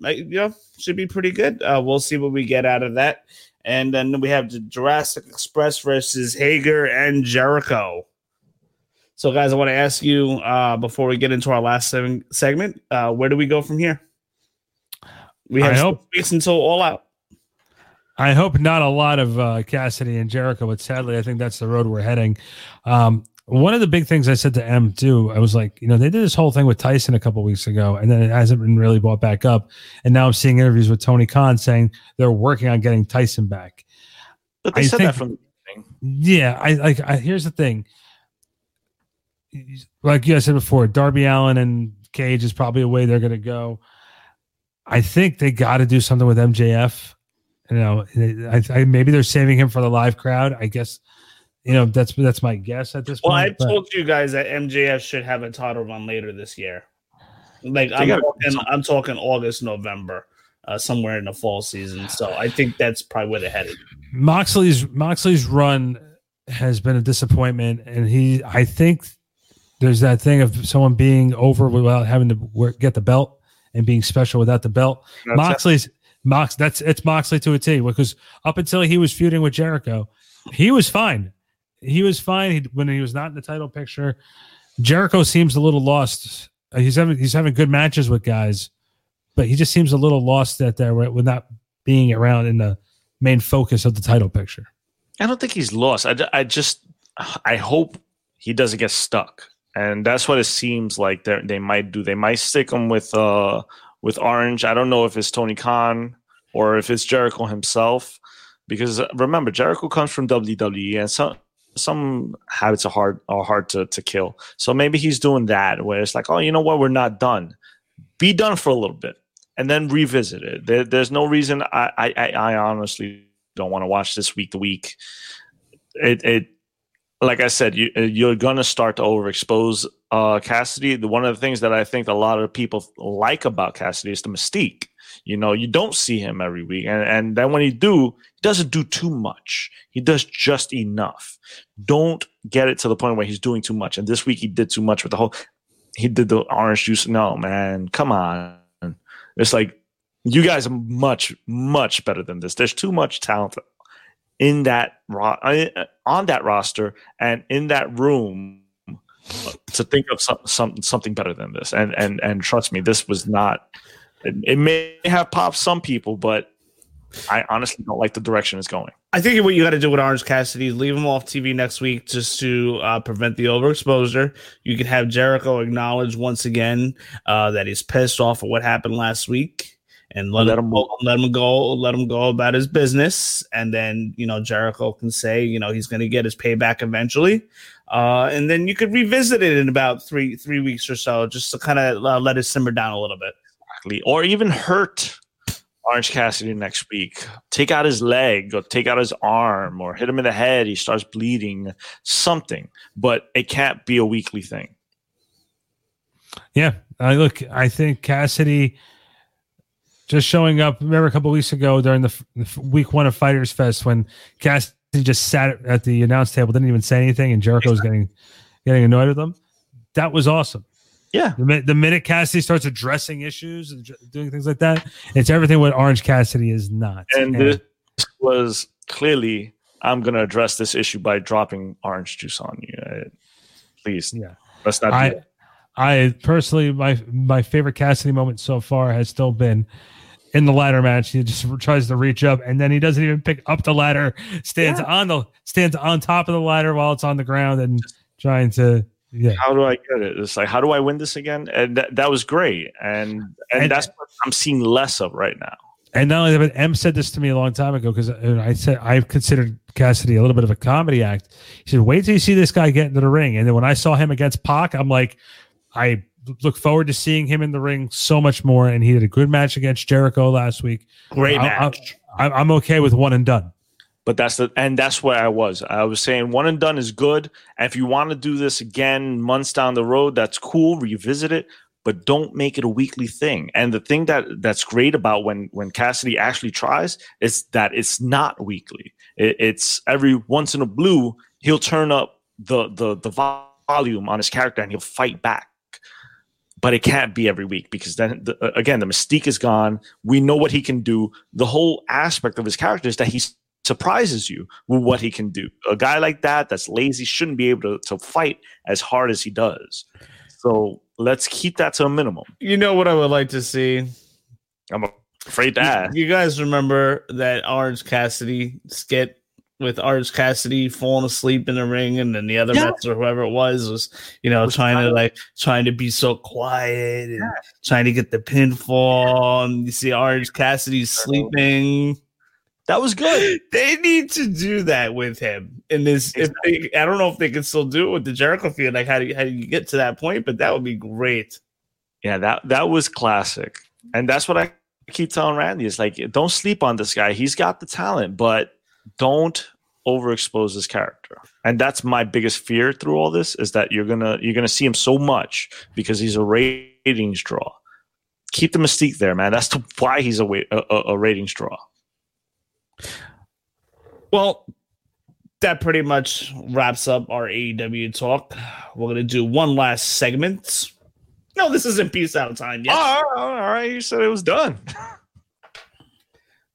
you know, should be pretty good. Uh, we'll see what we get out of that. And then we have the Jurassic Express versus Hager and Jericho. So, guys, I want to ask you uh, before we get into our last segment, uh, where do we go from here? We I hope- six weeks until all out. I hope not a lot of uh, Cassidy and Jericho, but sadly, I think that's the road we're heading. Um, one of the big things I said to M too, I was like, you know, they did this whole thing with Tyson a couple weeks ago, and then it hasn't been really brought back up. And now I'm seeing interviews with Tony Khan saying they're working on getting Tyson back. but they I said think- that from the beginning Yeah, I like. I, here's the thing. Like you guys said before, Darby Allin and Cage is probably a way they're going to go. I think they got to do something with MJF. You know, I, I, maybe they're saving him for the live crowd. I guess. You know, that's that's my guess at this Well, I point. but- told you guys that MJF should have a title run later this year. Like I'm talking, I'm talking August, November, uh, somewhere in the fall season. So I think that's probably where they're headed. Moxley's Moxley's run has been a disappointment, and he I think there's that thing of someone being over without having to work, get the belt and being special without the belt. That's it. Moxley's Mox that's it's Moxley to a T because up until he was feuding with Jericho, he was fine. He was fine he, when he was not in the title picture. Jericho seems a little lost. Uh, He's having he's having good matches with guys, but he just seems a little lost that there with with not being around in the main focus of the title picture. i don't think he's lost I, I just i hope he doesn't get stuck and that's what it seems like they they might do. They might stick him with uh with Orange. I don't know if it's Tony Khan or if it's Jericho himself, because uh, remember Jericho comes from WWE, and some some habits are hard are hard to to kill. So maybe he's doing that where it's like, oh, you know what, we're not done. Be done for a little bit and then revisit it. There, there's no reason. I, I I honestly don't want to watch this week to week. It it like I said, you, you're gonna start to overexpose uh, Cassidy. The, one of the things that I think a lot of people like about Cassidy is the mystique. You know, you don't see him every week, and and then when you do, he doesn't do too much. He does just enough. Don't get it to the point where he's doing too much. And this week he did too much with the whole. He did the orange juice. No, man, come on. It's like you guys are much much better than this. There's too much talent in that ro- uh, on that roster and in that room to think of some, some something better than this. And and and trust me, this was not. It, it may have popped some people, but I honestly don't like the direction it's going. I think what you got to do with Orange Cassidy is leave him off TV next week just to uh, prevent the overexposure. You could have Jericho acknowledge once again uh, that he's pissed off at what happened last week and let, let him, him let him go let him go about his business. And then you know Jericho can say you know he's going to get his payback eventually. Uh, and then you could revisit it in about three three weeks or so just to kind of uh, let it simmer down a little bit. Exactly. Or even hurt Orange Cassidy next week. Take out his leg or take out his arm or hit him in the head. He starts bleeding. Something. But it can't be a weekly thing. Yeah. Uh, look I think Cassidy just showing up. Remember a couple weeks ago during the, the, week one of Fighters Fest when Cassidy just sat at the announce table, didn't even say anything, and Jericho was getting getting annoyed with them. That was awesome. Yeah. The, the, minute Cassidy starts addressing issues and doing things like that, it's everything what Orange Cassidy is not. And, and this was clearly, I'm going to address this issue by dropping orange juice on you. Uh, please. Yeah. Let's not I, I personally, my my favorite Cassidy moment so far has still been in the ladder match. He just tries to reach up, and then he doesn't even pick up the ladder. Stands yeah. on the stands on top of the ladder while it's on the ground and trying to. Yeah. How do I get it? It's like, how do I win this again? And that, that was great, and, and, and that's what I'm seeing less of right now. And not only that, but M said this to me a long time ago because uh, I said I've considered Cassidy a little bit of a comedy act. He said, "Wait till you see this guy get into the ring." And then when I saw him against Pac, I'm like, I look forward to seeing him in the ring so much more. And he did a good match against Jericho last week. Great match. I, I, I'm okay with one and done. But that's the and that's where I was. I was saying one and done is good. And if you want to do this again months down the road, that's cool. Revisit it, but don't make it a weekly thing. And the thing that that's great about when when Cassidy actually tries is that it's not weekly. It, it's every once in a blue he'll turn up the the the volume on his character and he'll fight back but it can't be every week because then the, uh, again the mystique is gone. We know what he can do. The whole aspect of his character is that he surprises you with what he can do. A guy like that that's lazy shouldn't be able to, to fight as hard as he does. So let's keep that to a minimum. You know what i would like to see? I'm afraid to ask. you guys remember that orange cassidy skit with Orange Cassidy falling asleep in the ring, and then the other yeah. Mets or whoever it was was, you know, was trying to like trying to be so quiet and yeah. trying to get the pinfall. And you see Orange Cassidy sleeping. That was good. *laughs* They need to do that with him in this. Exactly. If they, I don't know if they can still do it with the Jericho field. Like how do you, how do you get to that point? But that would be great. Yeah, that that was classic, and that's what I keep telling Randy. Is like, don't sleep on this guy. He's got the talent, but don't overexpose his character and that's my biggest fear through all this is that you're gonna you're gonna see him so much because he's a ratings draw keep the mystique there man that's the, why he's a, a, a ratings draw well that pretty much wraps up our AEW talk. We're gonna do one last segment. No, this isn't peace out time yet. Oh, all right, you said it was done. *laughs*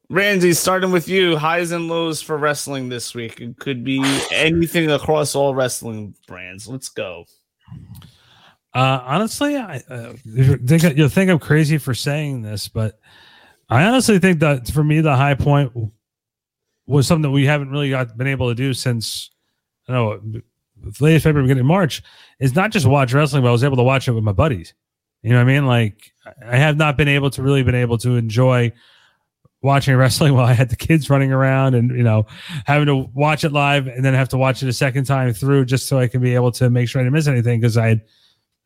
Randy, starting with you, highs and lows for wrestling this week. It could be anything across all wrestling brands. Let's go. Uh, honestly, I uh, think you'll think I'm crazy for saying this, but I honestly think that for me, the high point was something that we haven't really got been able to do since I know late February, beginning March, is not just watch wrestling, but I was able to watch it with my buddies. You know what I mean? Like I have not been able to really been able to enjoy watching *laughs* wrestling while I had the kids running around and you know having to watch it live and then have to watch it a second time through just so I can be able to make sure I didn't miss anything because I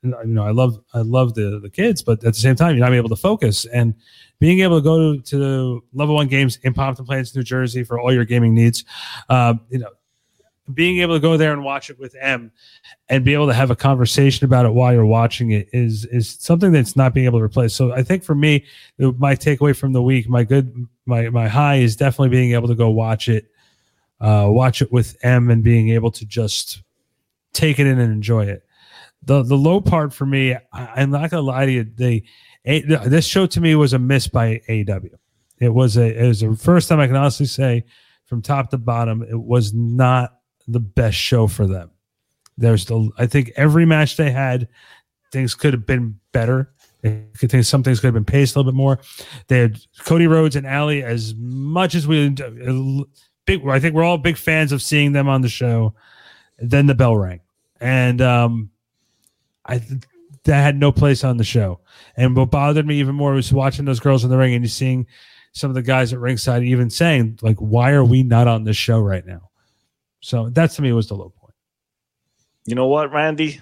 you know I love I love the the kids but at the same time you're not able to focus and being able to go to, to level one games in Pompton Plains, New Jersey for all your gaming needs, uh, you know being able to go there and watch it with M and be able to have a conversation about it while you're watching it is is something that's not being able to replace. So I think for me, my takeaway from the week, my good my my high is definitely being able to go watch it, uh, watch it with M and being able to just take it in and enjoy it. The the low part for me, I, am not gonna lie to you, they a, this show to me was a miss by AW. It was a it was the first time I can honestly say from top to bottom, it was not the best show for them. There's the I think every match they had, things could have been better. I could think some things could have been paced a little bit more. They had Cody Rhodes and Allie as much as we big. I think we're all big fans of seeing them on the show. Then the bell rang, and um, I that had no place on the show. And what bothered me even more was watching those girls in the ring and seeing some of the guys at ringside even saying like, "Why are we not on this show right now?" So that to me was the low point. You know what, Randy?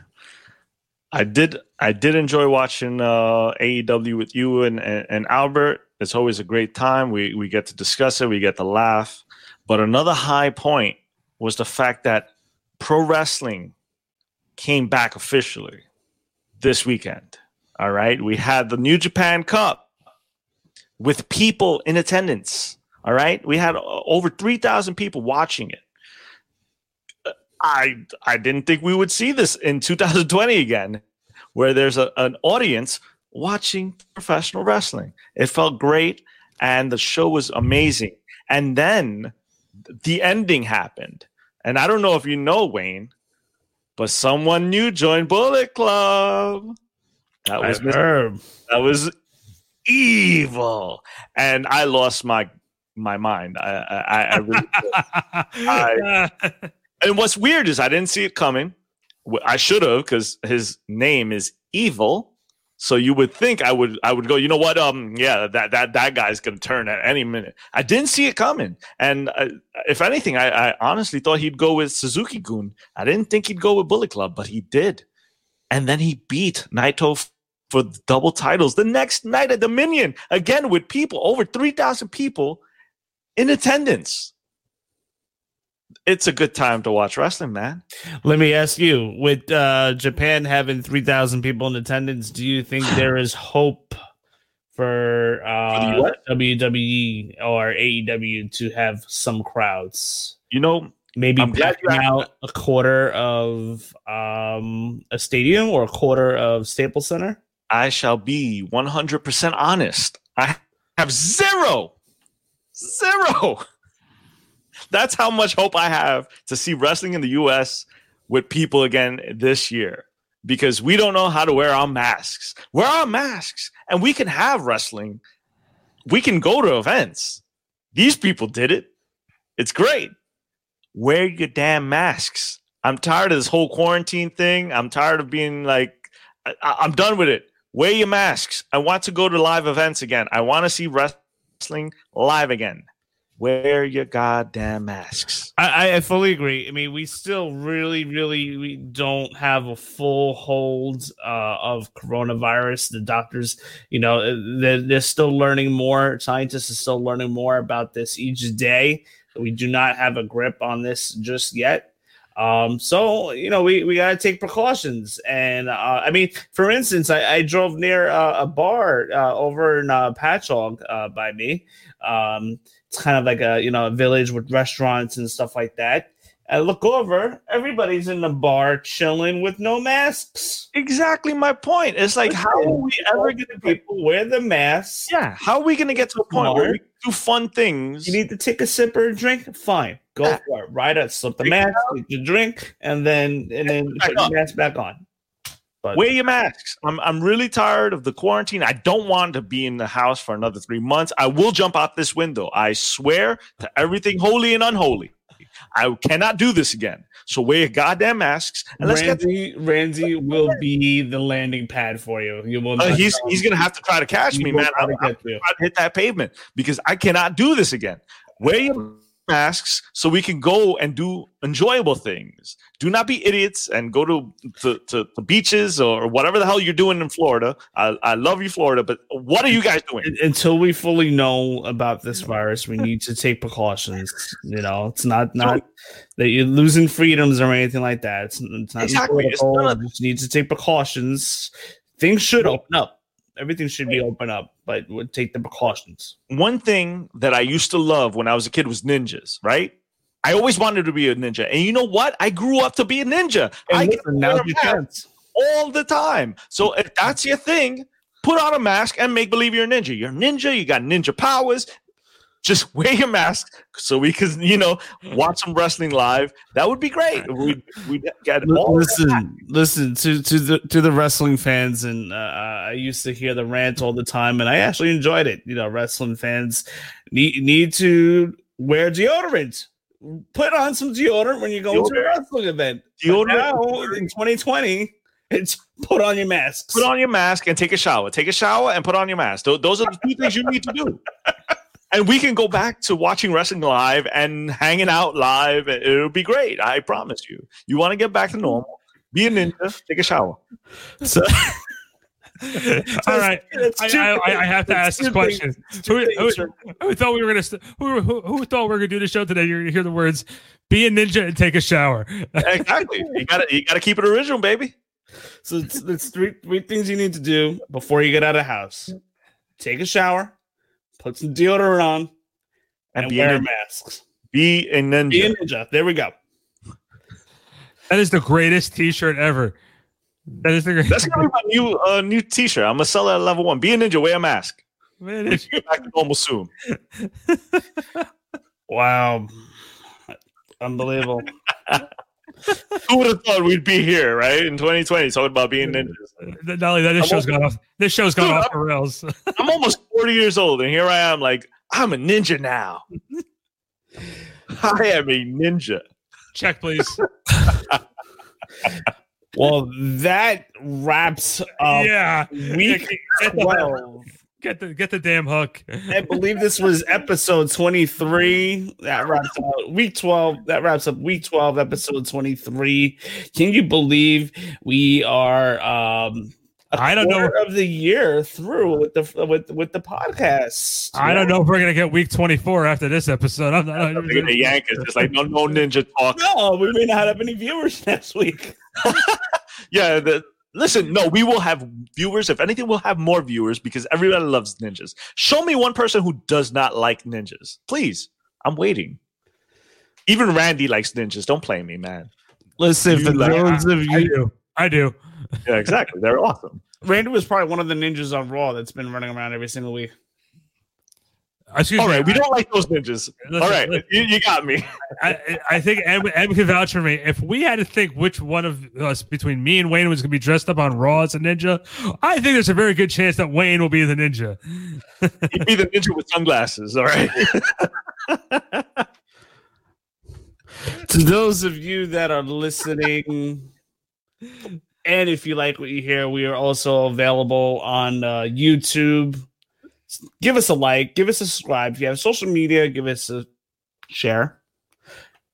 I did I did enjoy watching uh, AEW with you and, and, and Albert. It's always a great time. We we get to discuss it, we get to laugh. But another high point was the fact that pro wrestling came back officially this weekend. All right. We had the New Japan Cup with people in attendance. All right. We had over 3,000 people watching it. I I didn't think we would see this in 2020 again, where there's a, an audience watching professional wrestling. It felt great, and the show was amazing. And then the ending happened, and I don't know if you know Wayne, but someone new joined Bullet Club. That was Herb. That was evil, and I lost my my mind. I I, I really *laughs* I, *laughs* and what's weird is I didn't see it coming. I should have because his name is Evil. So you would think I would I would go, you know what? Um, yeah, that that that guy's gonna turn at any minute. I didn't see it coming, and uh, if anything, I, I honestly thought he'd go with Suzuki Gun. I didn't think he'd go with Bullet Club, but he did, and then he beat Naito for double titles the next night at Dominion again with people over three thousand people in attendance it's a good time to watch wrestling, man. Let me ask you: with uh, Japan having three thousand people in attendance, do you think *sighs* there is hope for, uh, WWE or AEW to have some crowds? You know, maybe packing out a quarter of um, a stadium or a quarter of Staples Center. I shall be one hundred percent honest. I have zero, zero that's how much hope I have to see wrestling in the US with people again this year because we don't know how to wear our masks. Wear our masks and we can have wrestling. We can go to events. These people did it. It's great. Wear your damn masks. I'm tired of this whole quarantine thing. I'm tired of being like, I- I'm done with it. Wear your masks. I want to go to live events again. I want to see wrestling live again wear your goddamn masks. I, I fully agree. I mean, we still really, really, we don't have a full hold uh, of coronavirus. The doctors, you know, they're, they're still learning more. Scientists are still learning more about this each day. We do not have a grip on this just yet. Um, so you know, we, we gotta take precautions. And uh, I mean, for instance, I, I drove near uh, a bar uh, over in uh, Patchogue uh, by me. Um, it's kind of like a you know a village with restaurants and stuff like that. I look over, everybody's in the bar chilling with no masks. Exactly my point. It's like, how are we ever going to people wear the masks? Yeah, how are we going to get to a point where we do fun things? You need to take a sip or a drink. Fine, go yeah. for it. Right up, slip the mask, take your drink, and then and then put your mask back on. But wear your masks. I'm I'm really tired of the quarantine. I don't want to be in the house for another three months. I will jump out this window. I swear to everything holy and unholy. I cannot do this again. So wear your goddamn masks and let's get. Randy, Randy will be the landing pad for you. You will. Uh, he's know. he's gonna have to try to catch He me, man. I'm, to I'm get you. trying to hit that pavement because I cannot do this again. Wear your masks so we can go and do enjoyable things. Do not be idiots and go to to, to, to beaches or whatever the hell you're doing in Florida. I, I love you, Florida, but what are you guys doing? Until we fully know about this virus, we need to take precautions. You know, it's not not that you're losing freedoms or anything like that. It's, it's not Exactly. It's not- You just need to take precautions. Things should open up. Everything should be open up, but we'll take the precautions. One thing that I used to love when I was a kid was ninjas, right? I always wanted to be a ninja. And you know what? I grew up to be a ninja. I And get to listen, now's your chance. all the time. So if that's your thing, put on a mask and make believe you're a ninja. You're a ninja, you got ninja powers. Just *laughs* wear your mask so we can, you know, watch some wrestling live. That would be great. We we get all listen, listen to to the to the wrestling fans, and uh, I used to hear the rant all the time, and I actually enjoyed it. You know, wrestling fans need need to wear deodorant. Put on some deodorant when you go to a wrestling event. Deodorant. Now in 2020, it's put on your mask. put on your mask and take a shower. Take a shower and put on your mask. Those are the two things you need to do. *laughs* And we can go back to watching wrestling live and hanging out live. It'll be great. I promise you. You want to get back to normal? Be a ninja. Take a shower. So, *laughs* *laughs* All right, It's I, I, I- I have to It's ask this question. things. It's two Who, who, who thought we were gonna? St- who, who, who thought we were gonna do the show today? You're gonna hear the words "be a ninja and take a shower." *laughs* Exactly. You gotta you gotta keep it original, baby. So it's, it's three three things you need to do before you get out of the house: take a shower, put some deodorant on, And and, be a wear ninja. masks. Be a ninja. Be a ninja. There we go. That is the greatest T-shirt ever. That is the greatest. That's gonna be my new uh, new T-shirt. I'm gonna sell it at level one. Be a ninja. Wear a mask. Man, it's- Get back to normal soon. *laughs* Wow, unbelievable. *laughs* Who would have thought we'd be here, right, in 2020, talking about being ninjas? Not only that, this show's gone off. This show's gone Dude, off the rails. *laughs* I'm almost 40 years old, and here I am, like I'm a ninja now. I am a ninja. Check, please. Well, that wraps up yeah, week *laughs* 12. Get the get the damn hook. I believe this was episode 23. That wraps up week 12. That wraps up week 12, episode 23. Can you believe we are um a I don't know. of the year through with the with with the podcast? I don't know if we're gonna get week twenty four after this episode. I'm not. They're gonna yank us. It's like no, no ninja talk. No, we may not have any viewers *laughs* next week. *laughs* Yeah. The, listen, no, we will have viewers. If anything, we'll have more viewers because everybody loves ninjas. Show me one person who does not like ninjas, please. I'm waiting. Even Randy likes ninjas. Don't play me, man. Listen, You for like- those of I you, do. I do. Yeah, exactly. They're awesome. *laughs* Randy was probably one of the ninjas on Raw that's been running around every single week. Excuse All me. right, we I- don't like those ninjas. Listen, All right, listen. you, you got me. I, I think Em, Em can vouch for me. If we had to think which one of us between me and Wayne was going to be dressed up on Raw as a ninja, I think there's a very good chance that Wayne will be the ninja. He'd be the ninja with sunglasses. All right. to those of you that are listening and if you like what you hear we are also available on uh, youtube give us a like give us a subscribe if you have social media give us a share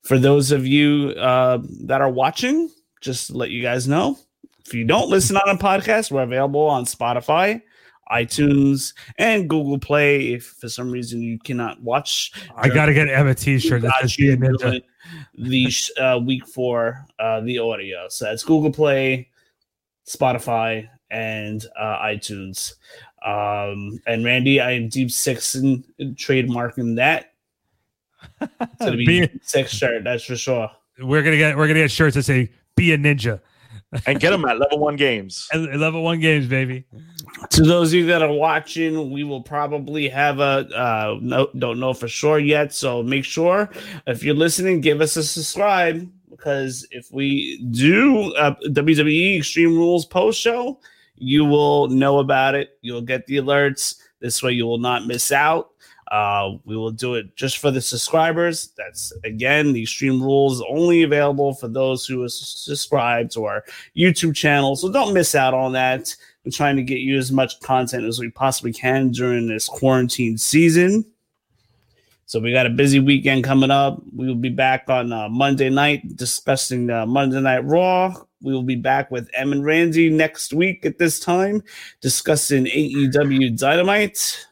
for those of you uh, that are watching just let you guys know if you don't listen on a podcast we're available on spotify itunes and google play if for some reason you cannot watch I got to get Emma t shirt that got says "Be a ninja." the uh, week for uh, the audio. So that's Google Play, Spotify, and uh, iTunes. Um, and Randy, I am deep six in, in trademarking that. It's gonna be *laughs* Be- Deep six shirt, that's for sure. We're gonna get we're gonna get shirts that say "Be a ninja." *laughs* and get them at level one games. And level one games, baby. To those of you that are watching, we will probably have a uh, no, don't know for sure yet. So make sure if you're listening, give us a subscribe because if we do a WWE Extreme Rules post show, you will know about it. You'll get the alerts. This way, you will not miss out Uh, we will do it just for the subscribers. That's again, the Extreme Rules only available for those who are subscribed to our YouTube channel. So don't miss out on that. We're trying to get you as much content as we possibly can during this quarantine season. So we got a busy weekend coming up. We will be back on uh, Monday night discussing uh, Monday Night Raw. We will be back with Em and Randy next week at this time discussing AEW Dynamite.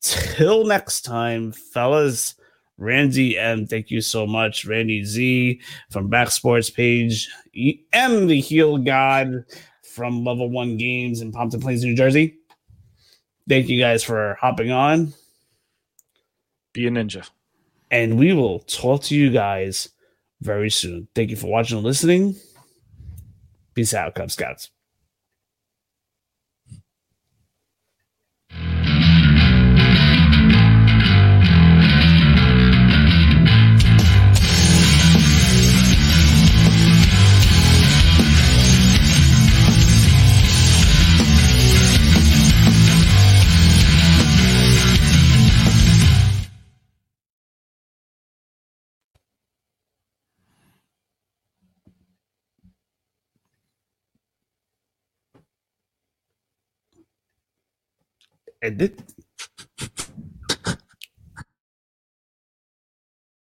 Till next time, fellas. Randy M, thank you so much. Randy Z from Back Sports Page. M, the heel god from Level One Games in Pompton Plains, New Jersey. Thank you guys for hopping on. Be a ninja. And we will talk to you guys very soon. Thank you for watching and listening. Peace out, Cub Scouts. And this,